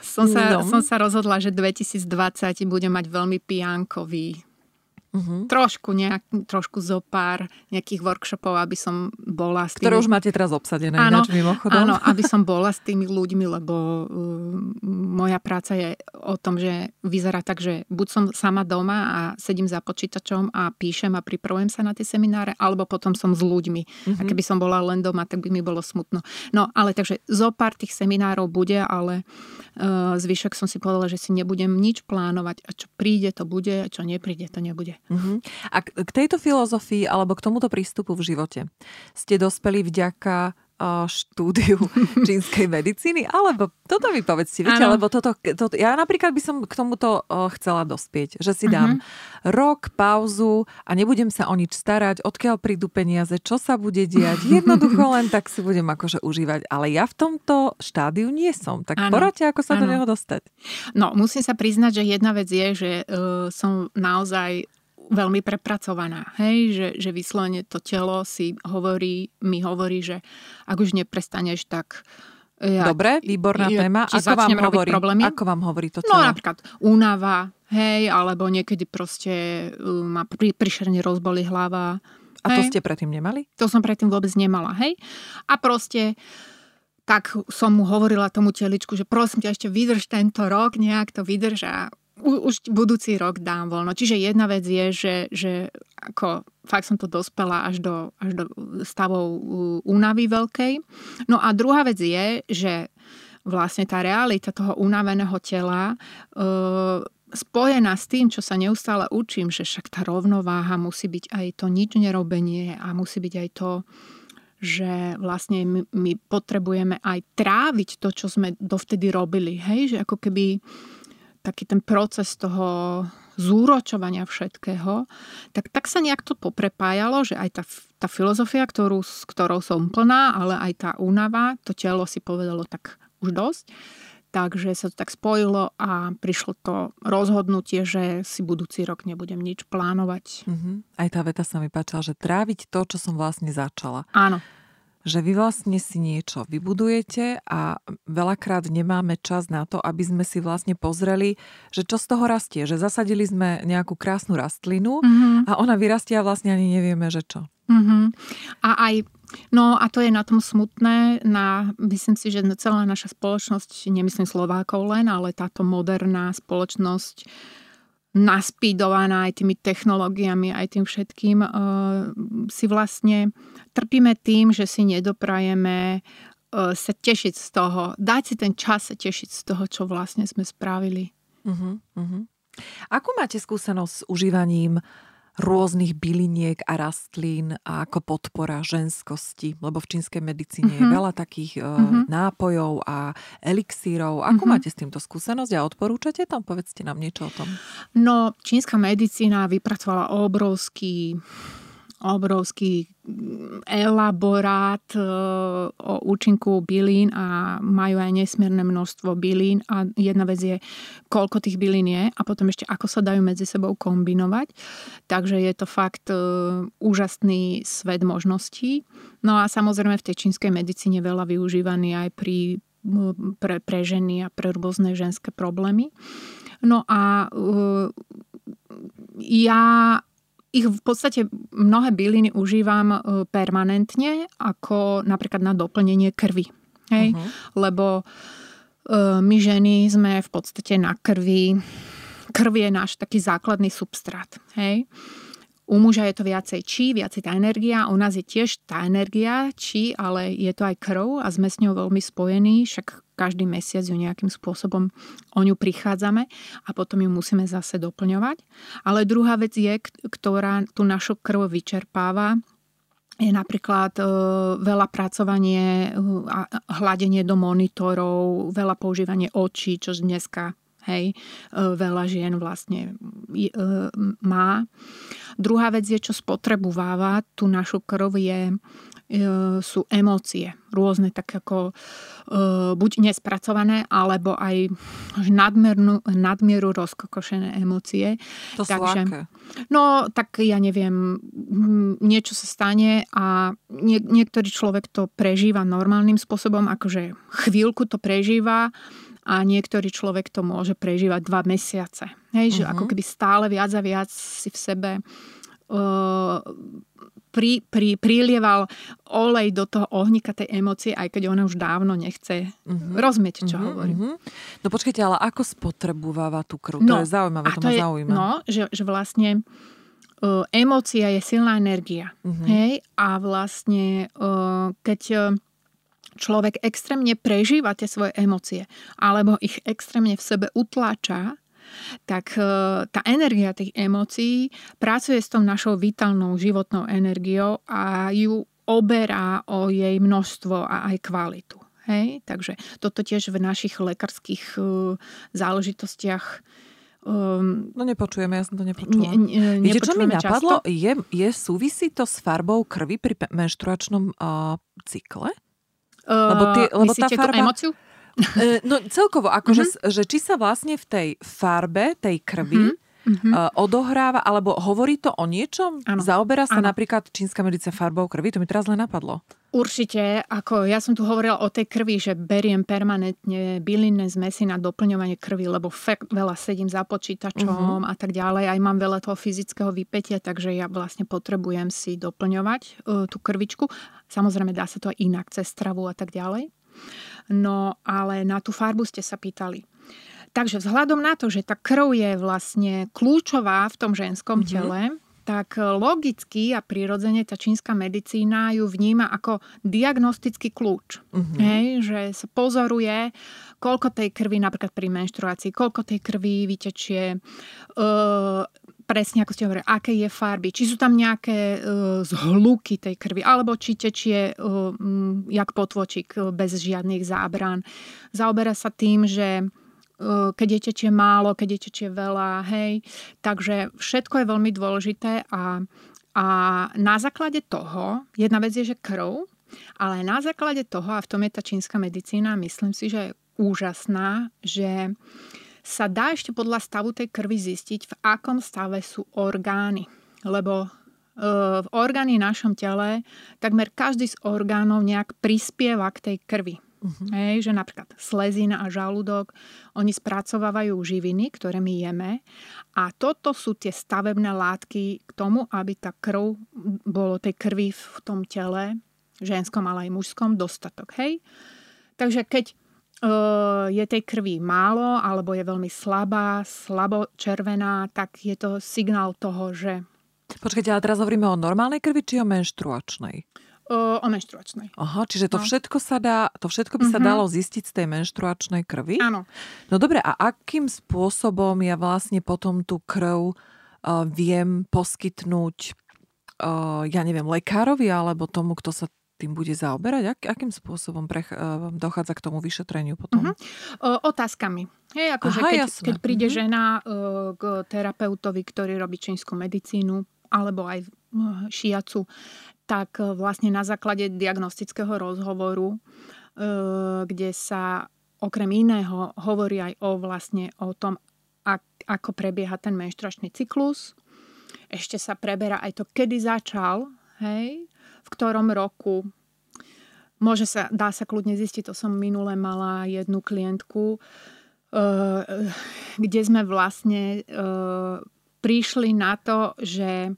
Som sa, no. som sa rozhodla, že 2020 bude mať veľmi pijankový Uh-huh. Trošku, nejak, trošku zo pár nejakých workshopov, aby som bola s tými... Ktoré už máte teraz obsadené áno, ináč mimochodom. Áno, aby som bola s tými ľuďmi, lebo uh, moja práca je o tom, že vyzerá tak, že buď som sama doma a sedím za počítačom a píšem a pripravujem sa na tie semináre, alebo potom som s ľuďmi. Uh-huh. A keby som bola len doma, tak by mi bolo smutno. No, ale takže zo pár tých seminárov bude, ale uh, zvyšok som si povedala, že si nebudem nič plánovať a čo príde, to bude, a čo nepríde, to nebude. Uh-huh. A k tejto filozofii alebo k tomuto prístupu v živote ste dospeli vďaka štúdiu čínskej medicíny? Alebo toto mi povedzte, viete, ano. lebo toto, toto, ja napríklad by som k tomuto chcela dospieť, že si dám uh-huh. rok, pauzu a nebudem sa o nič starať, odkiaľ prídu peniaze, čo sa bude diať, jednoducho len tak si budem akože užívať. Ale ja v tomto štádiu nie som. Tak ano. poradte, ako sa ano. do neho dostať. No, musím sa priznať, že jedna vec je, že uh, som naozaj veľmi prepracovaná. Hej, že, že vyslovene to telo si hovorí, mi hovorí, že ak už neprestaneš, tak ja, Dobre, výborná ja, téma. Ako vám, hovorí, problémy. ako vám hovorí to telo? No napríklad únava, hej, alebo niekedy proste uh, ma pri, prišerne rozbolí hlava. A hej. to ste predtým nemali? To som predtým vôbec nemala, hej. A proste tak som mu hovorila tomu teličku, že prosím ťa ešte vydrž tento rok, nejak to vydrž a už budúci rok dám voľno. Čiže jedna vec je, že, že ako fakt som to dospela až do, až do stavov únavy veľkej. No a druhá vec je, že vlastne tá realita toho unaveného tela e, spojená s tým, čo sa neustále učím, že však tá rovnováha musí byť aj to nič nerobenie a musí byť aj to, že vlastne my, my potrebujeme aj tráviť to, čo sme dovtedy robili. Hej, že ako keby taký ten proces toho zúročovania všetkého, tak, tak sa nejak to poprepájalo, že aj tá, tá filozofia, ktorú, s ktorou som plná, ale aj tá únava, to telo si povedalo tak už dosť. Takže sa to tak spojilo a prišlo to rozhodnutie, že si budúci rok nebudem nič plánovať. Uh-huh. Aj tá veta sa mi páčila, že tráviť to, čo som vlastne začala. Áno že vy vlastne si niečo vybudujete a veľakrát nemáme čas na to, aby sme si vlastne pozreli, že čo z toho rastie. Že zasadili sme nejakú krásnu rastlinu mm-hmm. a ona vyrastie a vlastne ani nevieme, že čo. Mm-hmm. A aj No a to je na tom smutné, na, myslím si, že celá naša spoločnosť, nemyslím Slovákov len, ale táto moderná spoločnosť naspídovaná aj tými technológiami, aj tým všetkým, uh, si vlastne trpíme tým, že si nedoprajeme uh, sa tešiť z toho, dať si ten čas sa tešiť z toho, čo vlastne sme spravili. Uh-huh, uh-huh. Akú máte skúsenosť s užívaním rôznych byliniek a rastlín a ako podpora ženskosti, lebo v čínskej medicíne mm-hmm. je mhm. veľa takých mm-hmm. nápojov a elixírov. Ako mm-hmm. máte s týmto skúsenosť a odporúčate to? Povedzte nám niečo o tom. No, čínska medicína vypracovala obrovský obrovský elaborát e, o účinku bylín a majú aj nesmierne množstvo bylín a jedna vec je, koľko tých bylín je a potom ešte ako sa dajú medzi sebou kombinovať. Takže je to fakt e, úžasný svet možností. No a samozrejme v tej čínskej medicíne veľa využívaný aj pri, pre, pre ženy a pre rôzne ženské problémy. No a uh, ja ich v podstate mnohé byliny užívam e, permanentne, ako napríklad na doplnenie krvi. Hej? Uh-huh. Lebo uh, my ženy sme v podstate na krvi. Krv je náš taký základný substrát. Hej? U muža je to viacej či, viacej tá energia. U nás je tiež tá energia či, ale je to aj krv a sme s ňou veľmi spojení. Však každý mesiac ju nejakým spôsobom o ňu prichádzame a potom ju musíme zase doplňovať. Ale druhá vec je, ktorá tú našu krv vyčerpáva, je napríklad e, veľa pracovanie e, a hľadenie do monitorov, veľa používanie očí, čo dneska hej, e, veľa žien vlastne má. Druhá vec je, čo spotrebováva tú našu krv, je E, sú emócie. Rôzne tak ako e, buď nespracované, alebo aj nadmiernu, nadmieru rozkokošené emócie. To Takže, aké? No, tak ja neviem, niečo sa stane a nie, niektorý človek to prežíva normálnym spôsobom, akože chvíľku to prežíva a niektorý človek to môže prežívať dva mesiace. Hej, uh-huh. ako mhm. keby stále viac a viac si v sebe uh, pri, pri, prilieval olej do toho ohnika tej emócie, aj keď ona už dávno nechce. Uh-huh. Rozumiete, čo uh-huh, hovorím? Uh-huh. No počkajte, ale ako spotrebováva tú krv? No, to je zaujímavé, to, to ma je, zaujíma. No, že, že vlastne uh, emócia je silná energia. Uh-huh. Hej? A vlastne, uh, keď uh, človek extrémne prežíva tie svoje emócie, alebo ich extrémne v sebe utláča, tak e, tá energia tých emócií pracuje s tou našou vitálnou životnou energiou a ju oberá o jej množstvo a aj kvalitu. Hej? Takže toto tiež v našich lekárskych e, záležitostiach Um, no nepočujeme, ja som to nepočula. Ne, ne, Viete, čo mi napadlo? Je, je súvisí to s farbou krvi pri menštruačnom uh, cykle? Lebo, tie, lebo tá farba... emóciu? E, no celkovo, akože, mm-hmm. že či sa vlastne v tej farbe, tej krvi mm-hmm. uh, odohráva, alebo hovorí to o niečom? Ano. Zaoberá sa ano. napríklad čínska medicína farbou krvi? To mi teraz len napadlo. Určite, ako ja som tu hovorila o tej krvi, že beriem permanentne bylinné zmesy na doplňovanie krvi, lebo fakt veľa sedím za počítačom uh-huh. a tak ďalej. Aj mám veľa toho fyzického vypetia, takže ja vlastne potrebujem si doplňovať uh, tú krvičku. Samozrejme dá sa to aj inak cez stravu a tak ďalej. No ale na tú farbu ste sa pýtali. Takže vzhľadom na to, že tá krv je vlastne kľúčová v tom ženskom mm-hmm. tele, tak logicky a prirodzene tá čínska medicína ju vníma ako diagnostický kľúč. Mm-hmm. Hej, že sa pozoruje, koľko tej krvi napríklad pri menštruácii, koľko tej krvi vytečie, presne ako ste hovorili, aké je farby, či sú tam nejaké uh, zhluky tej krvi, alebo či tečie uh, jak potvočík uh, bez žiadnych zábran. Zaoberá sa tým, že keď je tečie málo, keď je tečie veľa, hej. Takže všetko je veľmi dôležité a, a na základe toho, jedna vec je, že krv, ale na základe toho, a v tom je tá čínska medicína, myslím si, že je úžasná, že sa dá ešte podľa stavu tej krvi zistiť, v akom stave sú orgány. Lebo e, v orgány v našom tele takmer každý z orgánov nejak prispieva k tej krvi. Uh-huh. Hej, že napríklad slezina a žalúdok, oni spracovávajú živiny, ktoré my jeme a toto sú tie stavebné látky k tomu, aby tá krv, bolo tej krvi v tom tele, ženskom, ale aj mužskom, dostatok. Hej? Takže keď je tej krvi málo alebo je veľmi slabá, slabo červená, tak je to signál toho, že... Počkajte, ale teraz hovoríme o normálnej krvi či o menštruačnej? O, o menštruačnej. Aha, čiže to no. všetko sa dá, to všetko by sa mm-hmm. dalo zistiť z tej menštruačnej krvi? Áno. No dobre, a akým spôsobom ja vlastne potom tú krv uh, viem poskytnúť, uh, ja neviem, lekárovi alebo tomu, kto sa tým bude zaoberať? Ak, akým spôsobom prech, uh, dochádza k tomu vyšetreniu potom? Uh-huh. O, otázkami. Hej, akože Aha, keď, keď príde uh-huh. žena uh, k terapeutovi, ktorý robí čínsku medicínu, alebo aj uh, šiacu, tak uh, vlastne na základe diagnostického rozhovoru, uh, kde sa okrem iného hovorí aj o vlastne o tom, ak, ako prebieha ten menštruačný cyklus. Ešte sa preberá aj to, kedy začal, hej, v ktorom roku. Môže sa, dá sa kľudne zistiť, to som minule mala jednu klientku, uh, kde sme vlastne prišli na to, že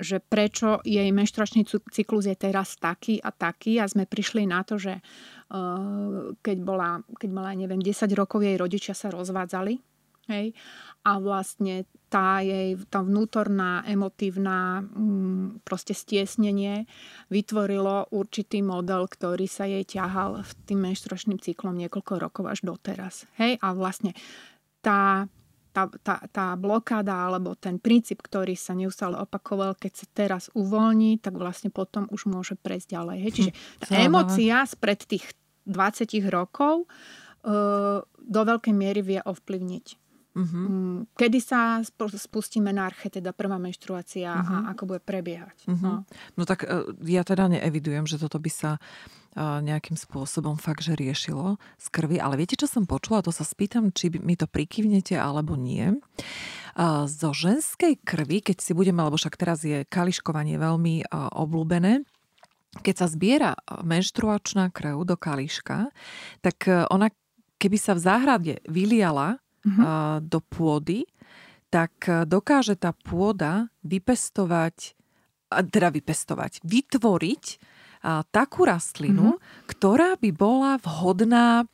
že prečo jej menštruačný cyklus je teraz taký a taký a sme prišli na to, že uh, keď, bola, keď mala, neviem, 10 rokov jej rodičia sa rozvádzali hej, a vlastne tá jej tá vnútorná emotívna mm, proste stiesnenie vytvorilo určitý model, ktorý sa jej ťahal v tým menštruačným cyklom niekoľko rokov až doteraz. Hej? A vlastne tá, tá, tá, tá blokáda alebo ten princíp, ktorý sa neustále opakoval, keď sa teraz uvoľní, tak vlastne potom už môže prejsť ďalej. Hej? Čiže tá hm, emócia spred tých 20 rokov e, do veľkej miery vie ovplyvniť Uh-huh. Kedy sa spustíme na arche, teda prvá menštruácia uh-huh. a mhm. ako bude prebiehať. Uh-huh. No. no tak e, ja teda neevidujem, že toto by sa nejakým spôsobom fakt, že riešilo z krvi. Ale viete, čo som počula? To sa spýtam, či mi to prikyvnete alebo nie. E, zo ženskej krvi, keď si budeme, lebo však teraz je kališkovanie veľmi obľúbené, keď sa zbiera menštruačná krv do kališka, tak ona keby sa v záhrade vyliala uh-huh. do pôdy, tak e, dokáže tá pôda vypestovať, teda vypestovať, vytvoriť takú rastlinu, uh-huh. ktorá by bola vhodná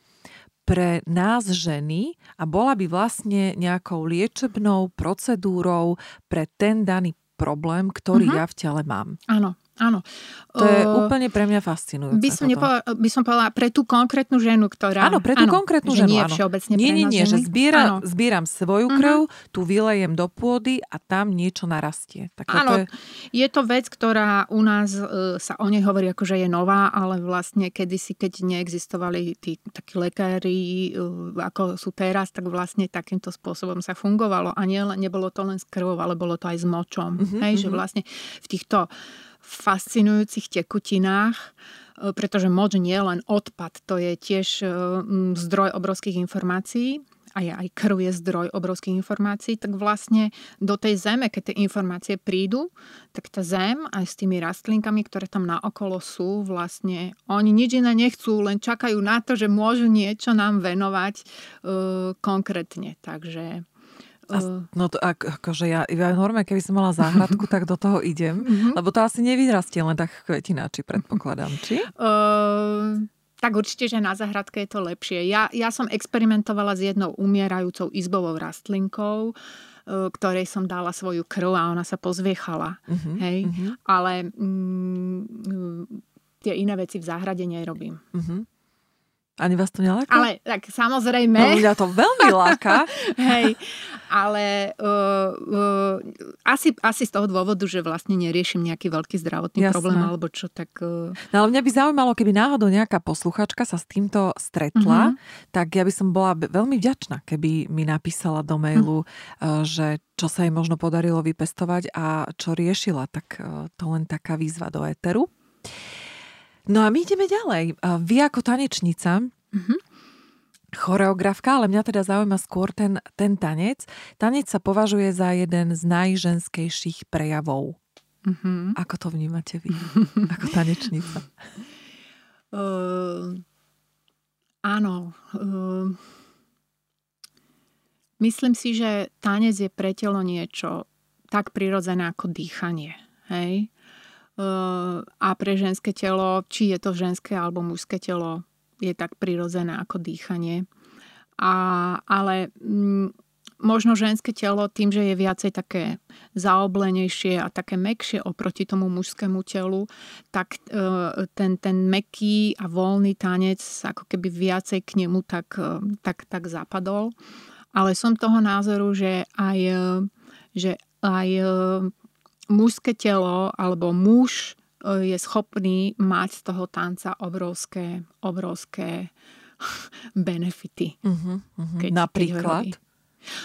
pre nás ženy a bola by vlastne nejakou liečebnou procedúrou pre ten daný problém, ktorý uh-huh. ja v tele mám. Áno. Áno. To je uh, úplne pre mňa fascinujúce. By som, nepovedala, by som povedala pre tú konkrétnu ženu, ktorá... Áno, pre tú áno, konkrétnu ženu, nie áno. všeobecne nie, nie, nie, že zbiera, zbieram svoju mhm. krv, uh-huh. tu vylejem do pôdy a tam niečo narastie. Tak áno, je... je to vec, ktorá u nás uh, sa o nej hovorí ako, že je nová, ale vlastne kedysi, keď neexistovali tí takí lekári, uh, ako sú teraz, tak vlastne takýmto spôsobom sa fungovalo. A nie, nebolo to len s krvou, ale bolo to aj s močom. Uh-huh, Hej, uh-huh. že vlastne v týchto fascinujúcich tekutinách, e, pretože moč nie je len odpad, to je tiež e, zdroj obrovských informácií a je aj krv je zdroj obrovských informácií, tak vlastne do tej zeme, keď tie informácie prídu, tak tá zem aj s tými rastlinkami, ktoré tam naokolo sú, vlastne oni nič iné nechcú, len čakajú na to, že môžu niečo nám venovať uh, konkrétne. Takže a, no to ak, akože ja, ja normálne, keby som mala záhradku, tak do toho idem, mm-hmm. lebo to asi nevyrastie len tak kvetina, či predpokladám, či? Uh, tak určite, že na záhradke je to lepšie. Ja, ja som experimentovala s jednou umierajúcou izbovou rastlinkou, uh, ktorej som dala svoju krv a ona sa pozviechala. Uh-huh, hej? Uh-huh. Ale mm, tie iné veci v záhrade nerobím. Uh-huh. Ani vás to neláka? Ale tak samozrejme. No, mňa to veľmi láka. Hej, ale uh, uh, asi, asi z toho dôvodu, že vlastne neriešim nejaký veľký zdravotný Jasné. problém alebo čo, tak... Uh... No ale mňa by zaujímalo, keby náhodou nejaká posluchačka sa s týmto stretla, uh-huh. tak ja by som bola veľmi vďačná, keby mi napísala do mailu, uh-huh. že čo sa jej možno podarilo vypestovať a čo riešila. Tak uh, to len taká výzva do éteru. No a my ideme ďalej. Vy ako tanečnica, mm-hmm. choreografka, ale mňa teda zaujíma skôr ten, ten tanec. Tanec sa považuje za jeden z najženskejších prejavov. Mm-hmm. Ako to vnímate vy, ako tanečnica? Uh, áno. Uh, myslím si, že tanec je pre telo niečo tak prirodzené ako dýchanie. Hej? A pre ženské telo, či je to ženské alebo mužské telo, je tak prirodzené ako dýchanie. A, ale m, mm, možno ženské telo tým, že je viacej také zaoblenejšie a také mekšie oproti tomu mužskému telu, tak e, ten, ten meký a voľný tanec ako keby viacej k nemu tak, e, tak, tak zapadol. Ale som toho názoru, že aj že aj mužské telo alebo muž e, je schopný mať z toho tanca obrovské, obrovské benefity. Uh-huh, uh-huh. Keď Napríklad?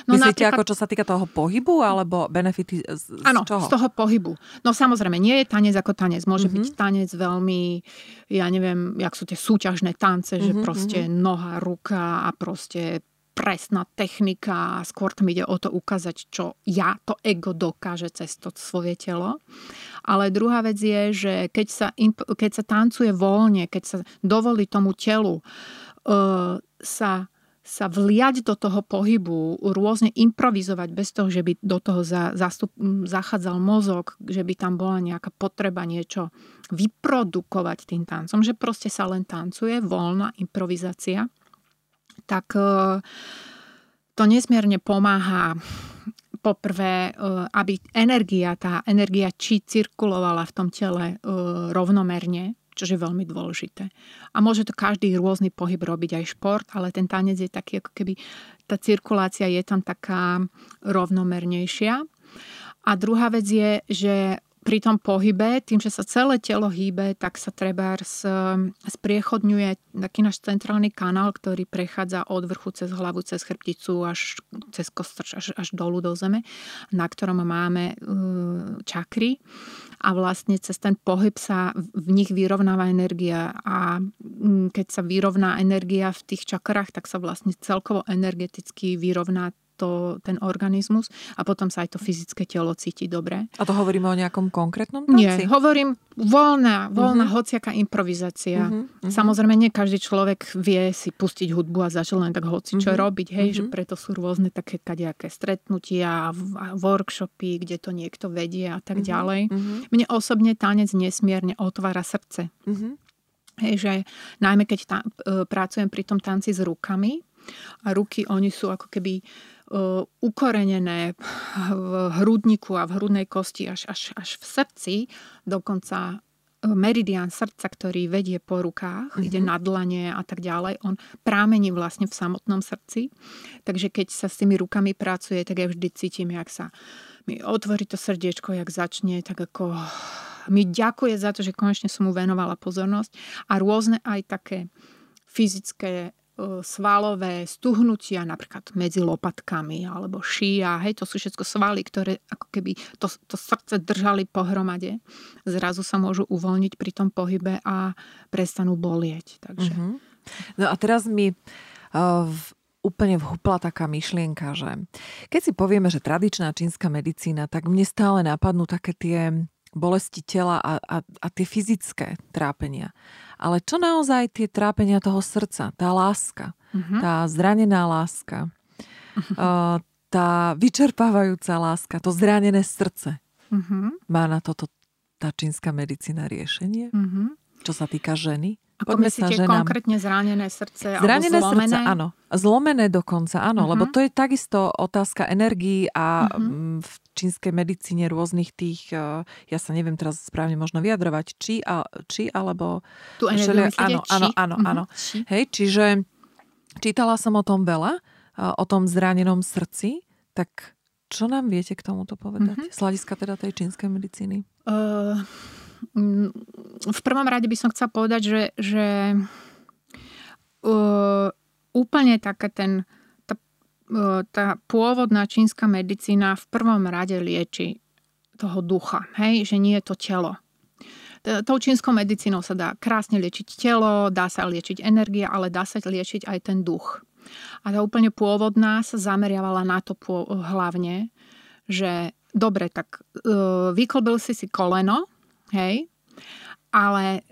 No Myslíte napríklad... ako čo sa týka toho pohybu alebo benefity z, áno, čoho? z toho pohybu. No samozrejme, nie je tanec ako tanec. Môže mm-hmm. byť tanec veľmi, ja neviem, jak sú tie súťažné tance, mm-hmm, že mhm, proste mm-hmm. noha, ruka a proste presná technika skôr tam ide o to ukázať, čo ja, to ego dokáže cez to svoje telo. Ale druhá vec je, že keď sa, keď sa tancuje voľne, keď sa dovolí tomu telu uh, sa sa vliať do toho pohybu, rôzne improvizovať bez toho, že by do toho za, zastup, zachádzal mozog, že by tam bola nejaká potreba niečo vyprodukovať tým tancom, že proste sa len tancuje, voľná improvizácia, tak e, to nesmierne pomáha poprvé, e, aby energia, tá energia či cirkulovala v tom tele e, rovnomerne, čo je veľmi dôležité. A môže to každý rôzny pohyb robiť aj šport, ale ten tanec je taký, ako keby tá cirkulácia je tam taká rovnomernejšia. A druhá vec je, že pri tom pohybe, tým, že sa celé telo hýbe, tak sa treba spriechodňuje taký náš centrálny kanál, ktorý prechádza od vrchu cez hlavu, cez chrbticu až cez kostrč, až, až dolu do zeme, na ktorom máme uh, čakry. A vlastne cez ten pohyb sa v nich vyrovnáva energia. A keď sa vyrovná energia v tých čakrách, tak sa vlastne celkovo energeticky vyrovná to, ten organizmus a potom sa aj to fyzické telo cíti dobre. A to hovoríme o nejakom konkrétnom tanci? Nie, hovorím voľná, voľná uh-huh. hociaká improvizácia. Uh-huh, uh-huh. Samozrejme, nie každý človek vie si pustiť hudbu a začať len tak hoci čo uh-huh. robiť, hej, uh-huh. že preto sú rôzne také kadejaké stretnutia a workshopy, kde to niekto vedie a tak uh-huh. ďalej. Uh-huh. Mne osobne tanec nesmierne otvára srdce. Uh-huh. Hej, že najmä keď ta, e, pracujem pri tom tanci s rukami, a ruky, oni sú ako keby ukorenené v hrudniku a v hrudnej kosti až, až, až v srdci, dokonca uh, meridian srdca, ktorý vedie po rukách, mm-hmm. ide na dlane a tak ďalej, on prámení vlastne v samotnom srdci. Takže keď sa s tými rukami pracuje, tak ja vždy cítim, jak sa mi otvorí to srdiečko, jak začne, tak ako mi ďakuje za to, že konečne som mu venovala pozornosť a rôzne aj také fyzické E, svalové stuhnutia napríklad medzi lopatkami alebo šia, hej, to sú všetko svaly, ktoré ako keby to, to srdce držali pohromade. Zrazu sa môžu uvoľniť pri tom pohybe a prestanú bolieť. Takže. Uh-huh. No a teraz mi uh, v, úplne vhupla taká myšlienka, že keď si povieme, že tradičná čínska medicína, tak mne stále napadnú také tie bolesti tela a, a, a tie fyzické trápenia. Ale čo naozaj tie trápenia toho srdca, tá láska, uh-huh. tá zranená láska, uh-huh. tá vyčerpávajúca láska, to zranené srdce. Uh-huh. Má na toto tá čínska medicína riešenie? Uh-huh. Čo sa týka ženy? Ako Poďme myslíte ženám. konkrétne zranené srdce zranené alebo zlomené? Srdce, áno. Zlomené dokonca, áno. Uh-huh. Lebo to je takisto otázka energií a uh-huh. v čínskej medicíne rôznych tých, e, ja sa neviem teraz správne možno vyjadrovať, či, a, či alebo... Tu energiu myslíte? Áno, áno, áno. Uh-huh. áno. Hej, čiže čítala som o tom veľa, e, o tom zranenom srdci, tak čo nám viete k tomuto povedať? Uh-huh. Z hľadiska teda tej čínskej medicíny? Uh v prvom rade by som chcela povedať, že, že uh, úplne také ten, tá, uh, tá pôvodná čínska medicína v prvom rade lieči toho ducha, hej, že nie je to telo. Tou čínskou medicínou sa dá krásne liečiť telo, dá sa liečiť energia, ale dá sa liečiť aj ten duch. A tá úplne pôvodná sa zameriavala na to hlavne, že dobre, tak uh, vyklbil si si koleno, hej, ale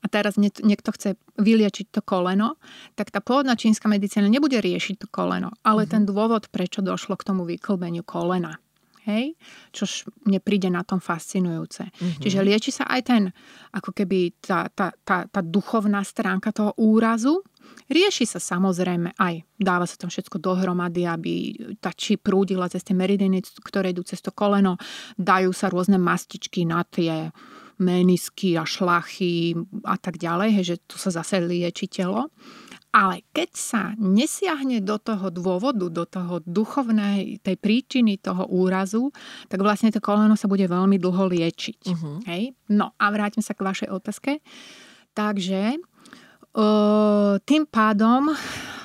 a teraz niekto chce vyliečiť to koleno, tak tá pôvodná čínska medicína nebude riešiť to koleno, ale mm-hmm. ten dôvod, prečo došlo k tomu vyklbeniu kolena. Hej? Čož mne príde na tom fascinujúce. Mm-hmm. Čiže lieči sa aj ten, ako keby tá, tá, tá, tá duchovná stránka toho úrazu, Rieši sa samozrejme aj, dáva sa tam všetko dohromady, aby tá či prúdila cez tie meridiny, ktoré idú cez to koleno, dajú sa rôzne mastičky na tie menisky a šlachy a tak ďalej, hej, že tu sa zase lieči telo. Ale keď sa nesiahne do toho dôvodu, do toho duchovnej, tej príčiny toho úrazu, tak vlastne to koleno sa bude veľmi dlho liečiť. Uh-huh. Hej? No a vrátim sa k vašej otázke. Takže tým pádom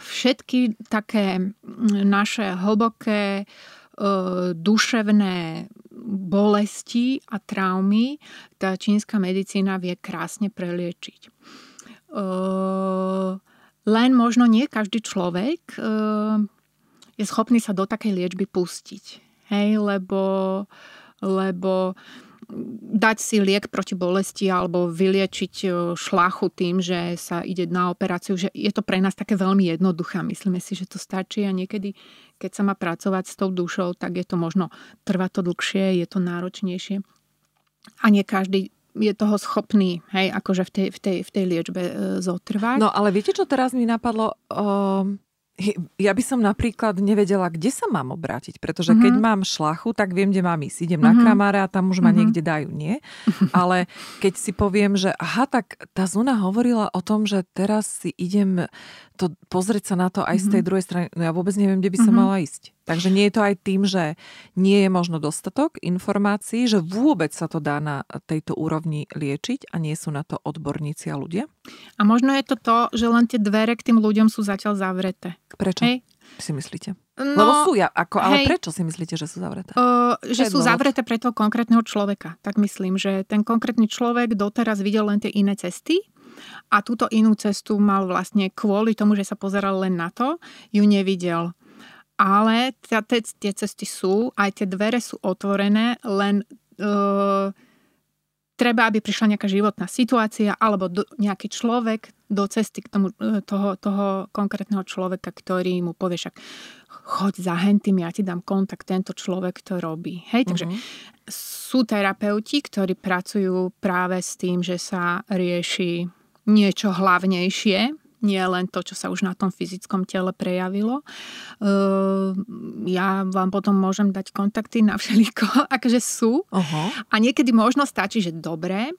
všetky také naše hlboké duševné bolesti a traumy tá čínska medicína vie krásne preliečiť len možno nie každý človek je schopný sa do takej liečby pustiť. Hej, lebo, lebo dať si liek proti bolesti alebo vyliečiť eh, šlachu tým, že sa ide na operáciu, že je to pre nás také veľmi jednoduché. Myslíme si, že to stačí a niekedy, keď sa má pracovať s tou dušou, tak je to možno, trvá to dlhšie, je to náročnejšie. A nie každý je toho schopný, hej, akože v tej, v tej, v tej liečbe e, zotrvať. No ale viete, čo teraz mi napadlo? Um ja by som napríklad nevedela, kde sa mám obrátiť, pretože mm-hmm. keď mhm. mám šlachu, tak viem, kde mám ísť. Idem mm-hmm. na mhm. kramáre a tam už ma mm-hmm. niekde dajú, nie? Ale keď si poviem, že aha, tak tá Zuna hovorila o tom, že teraz si idem to pozrieť sa na to aj mm-hmm. z tej mhm. druhej strany. No ja vôbec neviem, kde by som mm-hmm. mala ísť. Takže nie je to aj tým, že nie je možno dostatok informácií, že vôbec sa to dá na tejto úrovni liečiť a nie sú na to odborníci a ľudia? A možno je to to, že len tie dvere k tým ľuďom sú zatiaľ zavreté. Prečo? Hej? si myslíte? No, Lebo sú, ja, ako, ale hej, prečo si myslíte, že sú zavreté? Uh, že sú zavreté pre toho konkrétneho človeka. Tak myslím, že ten konkrétny človek doteraz videl len tie iné cesty a túto inú cestu mal vlastne kvôli tomu, že sa pozeral len na to, ju nevidel. Ale tie cesty sú, aj tie dvere sú otvorené, len uh, treba, aby prišla nejaká životná situácia alebo do, nejaký človek do cesty k tomu, e, toho, toho konkrétneho človeka, ktorý mu povie však choď za hentým, ja ti dám kontakt, tento človek to robí. Hej, takže uh-huh. sú terapeuti, ktorí pracujú práve s tým, že sa rieši niečo hlavnejšie, nie len to, čo sa už na tom fyzickom tele prejavilo. Ja vám potom môžem dať kontakty na všeliko, akože sú. Uh-huh. A niekedy možno stačí, že dobré,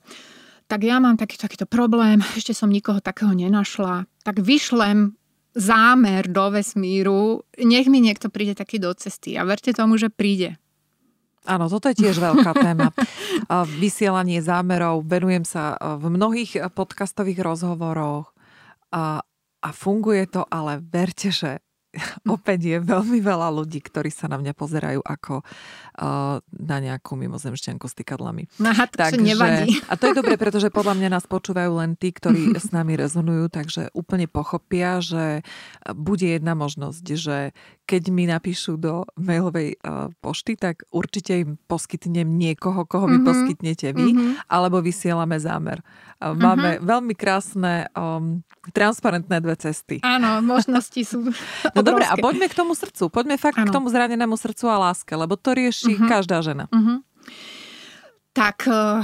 tak ja mám taký, takýto problém, ešte som nikoho takého nenašla, tak vyšlem zámer do vesmíru, nech mi niekto príde taký do cesty a verte tomu, že príde. Áno, toto je tiež veľká téma. Vysielanie zámerov, venujem sa v mnohých podcastových rozhovoroch a, a funguje to, ale verte, že opäť je veľmi veľa ľudí, ktorí sa na mňa pozerajú ako uh, na nejakú mimozemšťanku s tykadlami. Aha, to takže, nevadí. A to je dobre, pretože podľa mňa nás počúvajú len tí, ktorí s nami rezonujú, takže úplne pochopia, že bude jedna možnosť, že keď mi napíšu do mailovej uh, pošty, tak určite im poskytnem niekoho, koho mm-hmm. poskytnete vy, mm-hmm. alebo vysielame zámer. Uh, máme mm-hmm. veľmi krásne, um, transparentné dve cesty. Áno, možnosti sú No dobre, a poďme k tomu srdcu. Poďme fakt ano. k tomu zranenému srdcu a láske, lebo to rieši uh-huh. každá žena. Uh-huh. Tak, eh,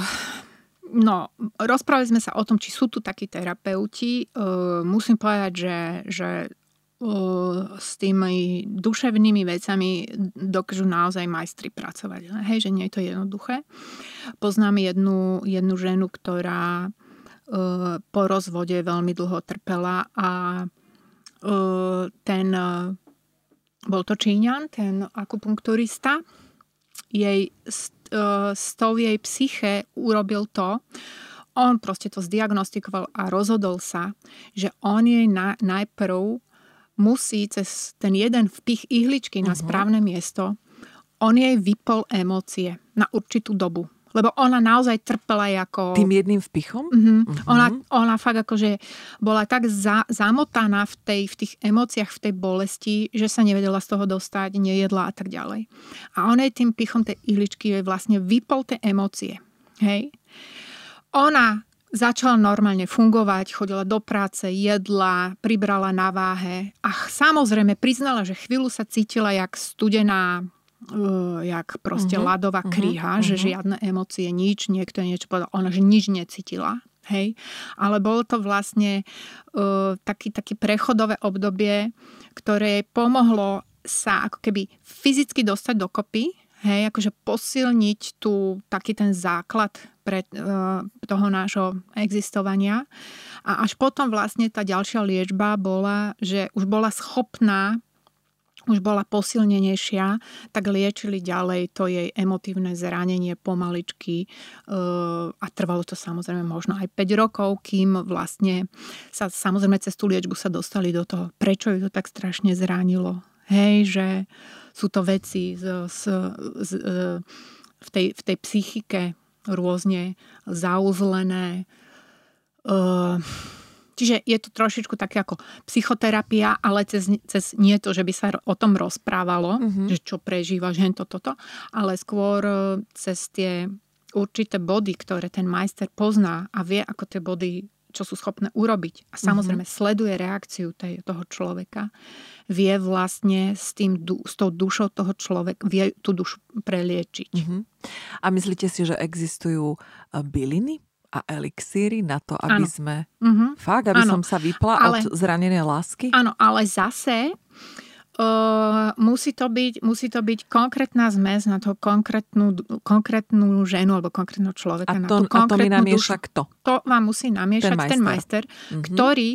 no, rozprávali sme sa o tom, či sú tu takí terapeuti. Eh, musím povedať, že, že eh, s tými duševnými vecami dokážu naozaj majstri pracovať. Hej, že nie je to jednoduché. Poznám jednu, jednu ženu, ktorá po rozvode veľmi dlho trpela a ten, bol to Číňan, ten akupunkturista, jej, s tou jej psyche urobil to, on proste to zdiagnostikoval a rozhodol sa, že on jej na, najprv musí cez ten jeden vpich ihličky na mhm. správne miesto, on jej vypol emócie na určitú dobu lebo ona naozaj trpela ako... Tým jedným vpichom? Uh-huh. Uh-huh. Ona, ona fakt akože bola tak za, zamotaná v, tej, v tých emóciách, v tej bolesti, že sa nevedela z toho dostať, nejedla a tak ďalej. A ona tým pichom tej ihličky jej vlastne vypol tie emócie. Hej? Ona začala normálne fungovať, chodila do práce, jedla, pribrala na váhe a samozrejme priznala, že chvíľu sa cítila jak studená uh, jak proste uh-huh. ľadová kríha, uh-huh. že mhm. žiadne emócie, nič, niekto niečo povedal, ona že nič necítila. Hej? Ale bolo to vlastne uh, taký, taký prechodové obdobie, ktoré pomohlo sa ako keby fyzicky dostať dokopy, hej, akože posilniť tu taký ten základ pre uh, toho nášho existovania. A až potom vlastne tá ďalšia liečba bola, že už bola schopná už bola posilnenejšia, tak liečili ďalej to jej emotívne zranenie pomaličky eh, a trvalo to samozrejme možno aj 5 rokov, kým vlastne sa samozrejme cez tú liečbu sa dostali do toho, prečo ju to tak strašne zranilo. Hej, že sú to veci z, z, z, eh, v, tej, v tej psychike rôzne zauzlené. Uh, Čiže je to trošičku také ako psychoterapia, ale cez, cez nie to, že by sa o tom rozprávalo, mm-hmm. že čo prežíva že to, toto, ale skôr e, cez tie určité body, ktoré ten majster pozná a vie, ako tie body čo sú schopné urobiť a samozrejme mm-hmm. sleduje reakciu tej, toho človeka, vie vlastne s, tým, s tou dušou toho človeka, vie tú dušu preliečiť. Mm-hmm. A myslíte si, že existujú e, byliny a elixíry na to, aby ano. sme... Mm-hmm. Fakt, aby ano. som sa vypla ale, od zranenej lásky? Áno, ale zase Uh, musí, to byť, musí to byť konkrétna zmes na to konkrétnu, konkrétnu ženu alebo konkrétneho človeka. A to, na tú a to mi namieša dušu. kto? To vám musí namiešať ten majster, ten majster mm-hmm. ktorý,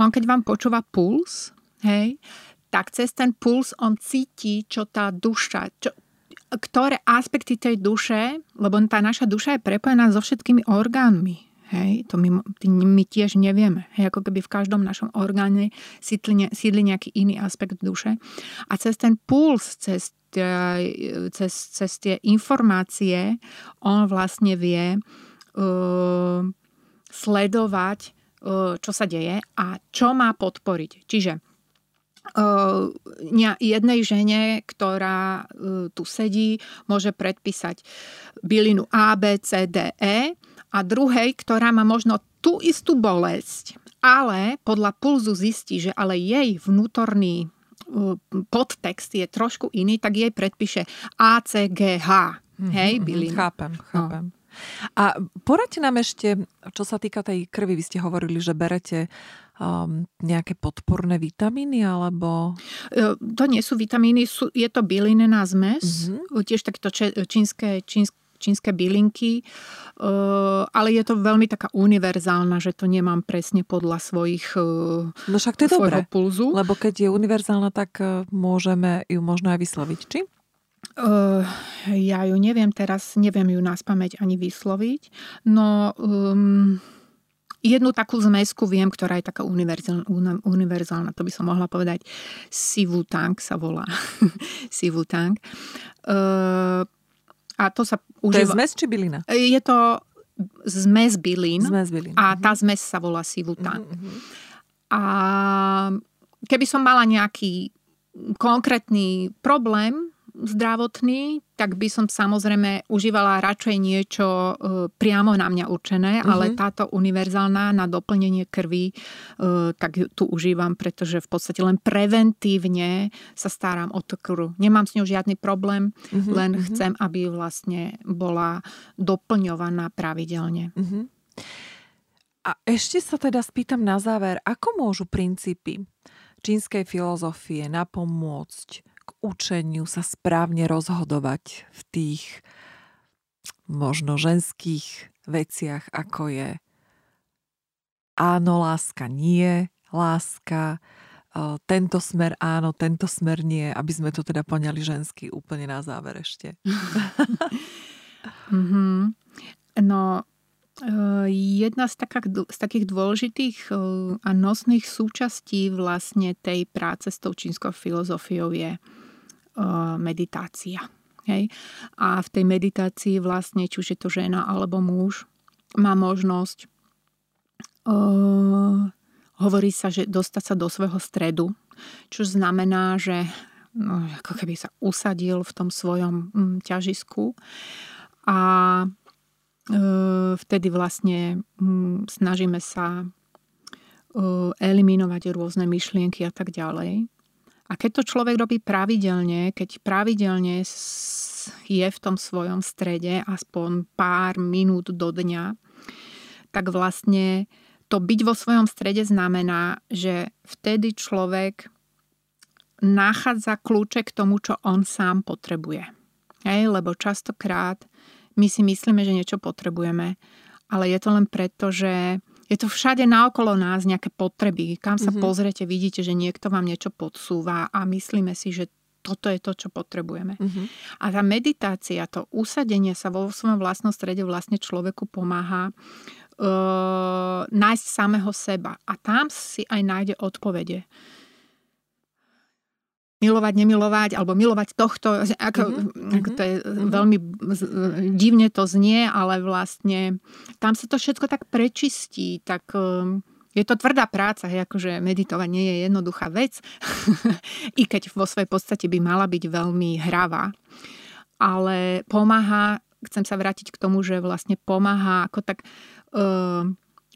on keď vám počúva puls, hej, tak cez ten puls on cíti, čo tá duša, čo, ktoré aspekty tej duše, lebo tá naša duša je prepojená so všetkými orgánmi. Hej, to my, my tiež nevieme. Hej, ako keby v každom našom orgáne sídli, sídli nejaký iný aspekt duše. A cez ten puls, cez, cez, cez tie informácie, on vlastne vie uh, sledovať, uh, čo sa deje a čo má podporiť. Čiže jednej žene, ktorá tu sedí, môže predpísať bylinu A, B, C, D, E a druhej, ktorá má možno tú istú bolesť, ale podľa pulzu zistí, že ale jej vnútorný podtext je trošku iný, tak jej predpíše A, C, G, H. Mhm, Hej, mm-hmm, bylinu. Chápem, no. chápem. No. A poradte nám ešte, čo sa týka tej krvi, vy ste hovorili, že berete um, nejaké podporné vitamíny alebo... E, to nie sú vitamíny, sú, je to bylinná zmes, mm-hmm. tiež takéto čínske, čínske čínske bylinky, e, ale je to veľmi taká univerzálna, že to nemám presne podľa svojich No však to je dobré, pulzu. lebo keď je univerzálna, tak môžeme ju možno aj vysloviť, či? Uh, ja ju neviem teraz, neviem ju nás pamäť ani vysloviť, no um, jednu takú zmesku viem, ktorá je taká univerzálna, univerzálna to by som mohla povedať. Sivu Tank sa volá. Sivu Tank. Uh, a to sa užíva... To je zmes či bylina? Je to zmes bylín. Zmes bylín. A tá mhm. zmes sa volá Sivu Tank. Uh-huh. A keby som mala nejaký konkrétny problém, zdravotný, tak by som samozrejme užívala radšej niečo e, priamo na mňa určené, uh-huh. ale táto univerzálna na doplnenie krvi, e, tak tu užívam, pretože v podstate len preventívne sa starám o tú krv. Nemám s ňou žiadny problém, uh-huh, len uh-huh. chcem, aby vlastne bola doplňovaná pravidelne. Uh-huh. A ešte sa teda spýtam na záver, ako môžu princípy čínskej filozofie napomôcť k učeniu sa správne rozhodovať v tých možno ženských veciach, ako je áno, láska, nie, láska, tento smer áno, tento smer nie, aby sme to teda poňali žensky úplne na záver ešte. mm-hmm. No, jedna z, taká, z takých dôležitých a nosných súčastí vlastne tej práce s tou čínskou filozofiou je meditácia. Hej? A v tej meditácii vlastne, či už je to žena alebo muž, má možnosť uh, hovorí sa, že dostať sa do svojho stredu, čo znamená, že no, ako keby sa usadil v tom svojom mm, ťažisku a uh, vtedy vlastne mm, snažíme sa uh, eliminovať rôzne myšlienky a tak ďalej. A keď to človek robí pravidelne, keď pravidelne je v tom svojom strede aspoň pár minút do dňa, tak vlastne to byť vo svojom strede znamená, že vtedy človek nachádza kľúče k tomu, čo on sám potrebuje. Hej, lebo častokrát my si myslíme, že niečo potrebujeme, ale je to len preto, že je to všade naokolo nás nejaké potreby. Kam sa mm-hmm. pozrete, vidíte, že niekto vám niečo podsúva a myslíme si, že toto je to, čo potrebujeme. Uh-huh. A tá meditácia, to usadenie sa vo svojom vlastnom strede vlastne človeku pomáha uh, nájsť samého seba. A tam si aj nájde odpovede milovať, nemilovať, alebo milovať tohto. Ako, mm-hmm. ako to je mm-hmm. veľmi divne to znie, ale vlastne tam sa to všetko tak prečistí, tak um, je to tvrdá práca, hej, akože meditovať nie je jednoduchá vec, i keď vo svojej podstate by mala byť veľmi hravá. Ale pomáha, chcem sa vrátiť k tomu, že vlastne pomáha ako tak uh,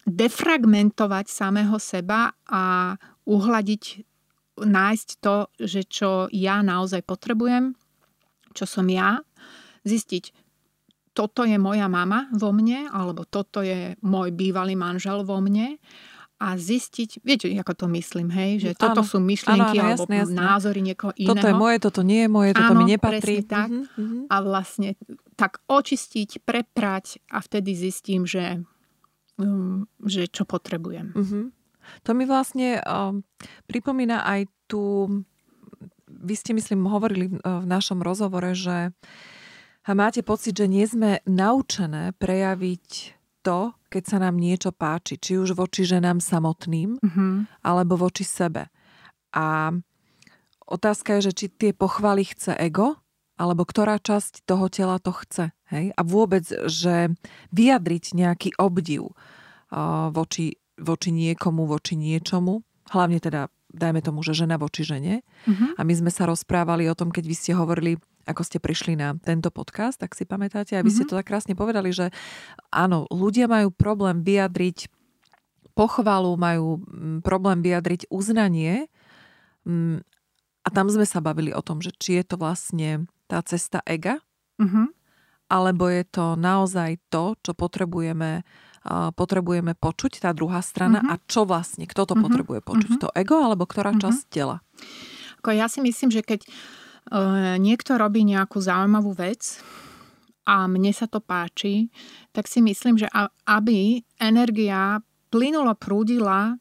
defragmentovať samého seba a uhladiť nájsť to, že čo ja naozaj potrebujem, čo som ja, zistiť, toto je moja mama vo mne, alebo toto je môj bývalý manžel vo mne a zistiť, viete, ako to myslím, hej, že toto áno, sú myšlienky áno, alebo jasné, jasné. názory niekoho iného. Toto je moje, toto nie je moje, toto áno, mi nepatrí. tak. Uh-huh, A vlastne tak očistiť, preprať a vtedy zistím, že, um, že čo potrebujem. Uh-huh. To mi vlastne uh, pripomína aj tú... Vy ste, myslím, hovorili v našom rozhovore, že máte pocit, že nie sme naučené prejaviť to, keď sa nám niečo páči, či už voči ženám samotným, mm-hmm. alebo voči sebe. A otázka je, že či tie pochvaly chce ego, alebo ktorá časť toho tela to chce. Hej? A vôbec, že vyjadriť nejaký obdiv uh, voči voči niekomu, voči niečomu. Hlavne teda, dajme tomu, že žena voči žene. Uh-huh. A my sme sa rozprávali o tom, keď vy ste hovorili, ako ste prišli na tento podcast, tak si pamätáte. A vy uh-huh. ste mhm. to tak krásne povedali, že áno, ľudia majú problém vyjadriť pochvalu, majú mm, problém vyjadriť uznanie. Mm, a tam sme sa bavili o tom, že či je to vlastne tá cesta ega, uh-huh. alebo je to naozaj to, čo potrebujeme potrebujeme počuť, tá druhá strana uh-huh. a čo vlastne, kto to uh-huh. potrebuje počuť, uh-huh. to ego alebo ktorá uh-huh. časť tela? Ako ja si myslím, že keď uh, niekto robí nejakú zaujímavú vec a mne sa to páči, tak si myslím, že aby energia plynulo prúdila,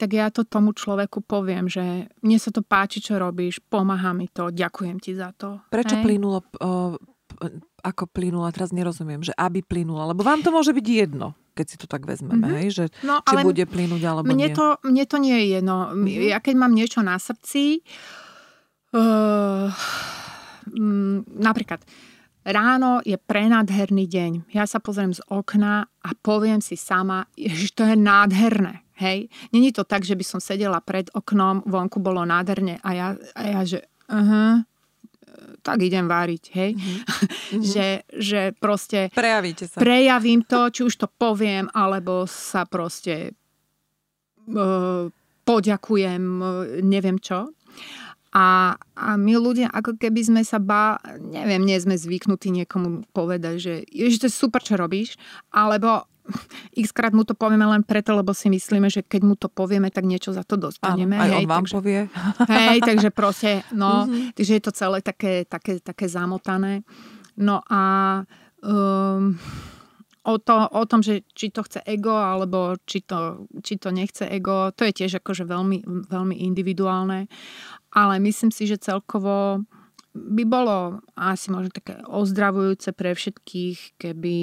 tak ja to tomu človeku poviem, že mne sa to páči, čo robíš, pomáha mi to, ďakujem ti za to. Prečo Hej? plynulo, uh, ako plynula, teraz nerozumiem, že aby plynula, lebo vám to môže byť jedno keď si to tak vezmeme, mm-hmm. hej, že no, či bude plynúť alebo mne nie. To, mne to nie je jedno. Mm-hmm. Ja keď mám niečo na srdci, uh, m, napríklad ráno je prenádherný deň. Ja sa pozriem z okna a poviem si sama, že to je nádherné. Hej? Není to tak, že by som sedela pred oknom, vonku bolo nádherne a ja, a ja že uh-huh, tak idem váriť, hej. Mm-hmm. že, že proste... Prejavíte sa. Prejavím to, či už to poviem, alebo sa proste uh, poďakujem, neviem čo. A, a my ľudia, ako keby sme sa bá, neviem, nie sme zvyknutí niekomu povedať, že ježiš, to je super, čo robíš, alebo x krát mu to povieme len preto, lebo si myslíme, že keď mu to povieme, tak niečo za to dostaneme. Áno, aj hej, on vám takže, povie. Hej, takže proste, no, mm-hmm. takže je to celé také, také, také zamotané. No a um, o, to, o tom, že či to chce ego, alebo či to, či to nechce ego, to je tiež akože veľmi, veľmi individuálne. Ale myslím si, že celkovo by bolo asi možno také ozdravujúce pre všetkých, keby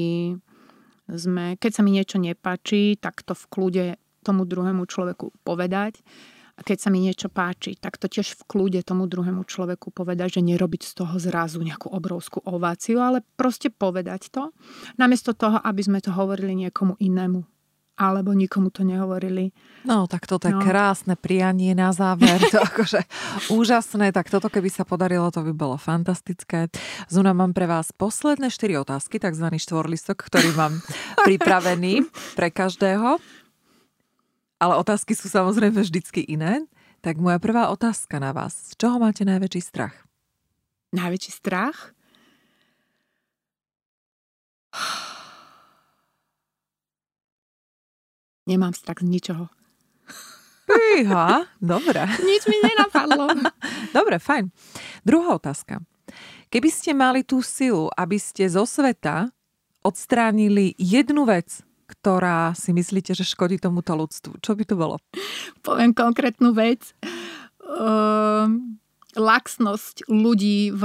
sme, keď sa mi niečo nepáči, tak to v kľude tomu druhému človeku povedať. A keď sa mi niečo páči, tak to tiež v kľude tomu druhému človeku povedať, že nerobiť z toho zrazu nejakú obrovskú ováciu, ale proste povedať to, namiesto toho, aby sme to hovorili niekomu inému alebo nikomu to nehovorili. No, tak toto je no. krásne prianie na záver. To akože úžasné. Tak toto, keby sa podarilo, to by bolo fantastické. Zuna, mám pre vás posledné štyri otázky, takzvaný štvorlistok, ktorý mám pripravený pre každého. Ale otázky sú samozrejme vždycky iné. Tak moja prvá otázka na vás. Z čoho máte najväčší strach? Najväčší strach? Nemám strach z ničoho. Fíha, dobre. Nič mi nenapadlo. dobre, fajn. Druhá otázka. Keby ste mali tú silu, aby ste zo sveta odstránili jednu vec, ktorá si myslíte, že škodí tomuto ľudstvu? Čo by to bolo? Poviem konkrétnu vec. Uh, laxnosť ľudí v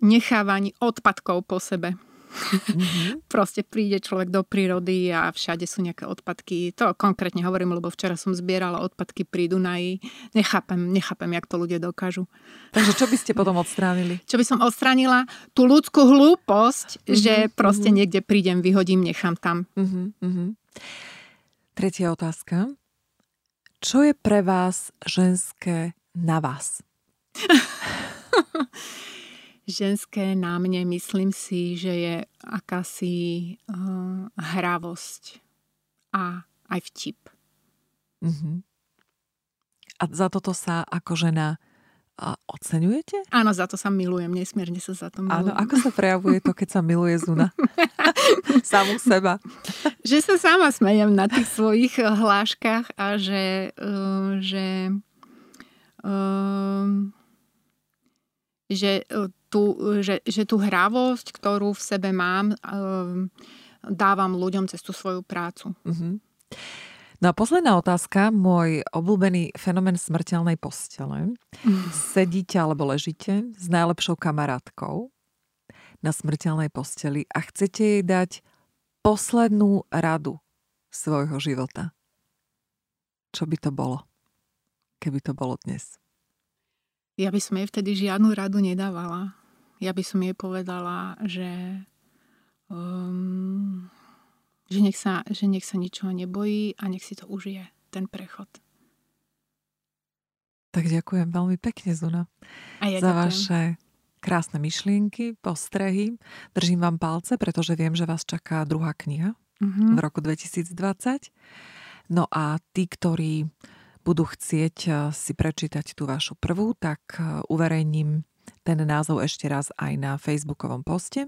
nechávaní odpadkov po sebe. Mm-hmm. Proste príde človek do prírody a všade sú nejaké odpadky. To konkrétne hovorím, lebo včera som zbierala odpadky pri Dunaji. Nechápem, nechápem, jak to ľudia dokážu. Takže čo by ste potom odstránili? Čo by som odstránila? Tú ľudskú hlúposť, mm-hmm. že proste mm-hmm. niekde prídem, vyhodím, nechám tam. Mm-hmm. Tretia otázka. Čo je pre vás ženské na vás? ženské na mne, myslím si, že je akási uh, hravosť a aj vtip. Uh-huh. A za toto sa ako žena a oceňujete? Áno, za to sa milujem, nesmierne sa za to milujem. Áno, ako sa prejavuje to, keď sa miluje Zuna? Samú seba. že sa sama smejem na tých svojich hláškach a že, uh, že uh, že tú, že, že tú hravosť, ktorú v sebe mám, ehm, dávam ľuďom cez tú svoju prácu. Uh-huh. No a posledná otázka, môj obľúbený fenomén smrteľnej postele. Mm. Sedíte alebo ležíte s najlepšou kamarátkou na smrteľnej posteli a chcete jej dať poslednú radu svojho života. Čo by to bolo, keby to bolo dnes? Ja by som jej vtedy žiadnu radu nedávala ja by som jej povedala, že, um, že, nech sa, že nech sa ničoho nebojí a nech si to užije, ten prechod. Tak ďakujem veľmi pekne, Zuna, a ja za ďakujem. vaše krásne myšlienky, postrehy. Držím vám palce, pretože viem, že vás čaká druhá kniha mm-hmm. v roku 2020. No a tí, ktorí budú chcieť eh, si prečítať tú vašu prvú, tak eh, uverejním ten názov ešte raz aj na facebookovom poste,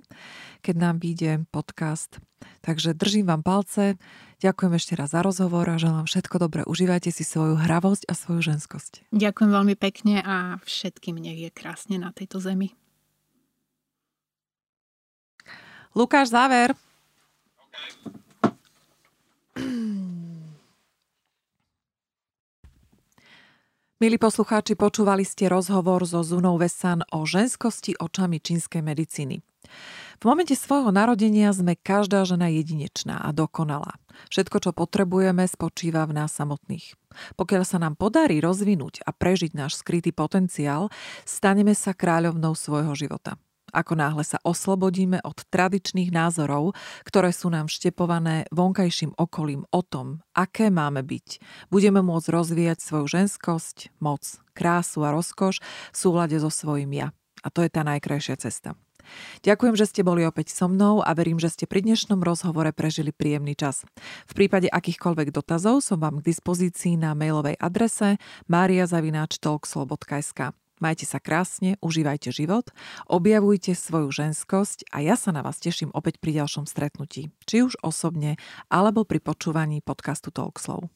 keď nám vyjde podcast. Takže držím vám palce, ďakujem ešte raz za rozhovor a želám všetko dobré. Užívajte si svoju hravosť a svoju ženskosť. Ďakujem veľmi pekne a všetkým nech je krásne na tejto zemi. Lukáš, záver. Milí poslucháči, počúvali ste rozhovor so Zunou Vesan o ženskosti očami čínskej medicíny. V momente svojho narodenia sme každá žena jedinečná a dokonalá. Všetko, čo potrebujeme, spočíva v nás samotných. Pokiaľ sa nám podarí rozvinúť a prežiť náš skrytý potenciál, staneme sa kráľovnou svojho života. Ako náhle sa oslobodíme od tradičných názorov, ktoré sú nám štepované vonkajším okolím o tom, aké máme byť, budeme môcť rozvíjať svoju ženskosť, moc, krásu a rozkoš v súlade so svojím ja. A to je tá najkrajšia cesta. Ďakujem, že ste boli opäť so mnou a verím, že ste pri dnešnom rozhovore prežili príjemný čas. V prípade akýchkoľvek dotazov som vám k dispozícii na mailovej adrese mariazavináčtalkslo.sk. Majte sa krásne, užívajte život, objavujte svoju ženskosť a ja sa na vás teším opäť pri ďalšom stretnutí, či už osobne, alebo pri počúvaní podcastu Talkslow.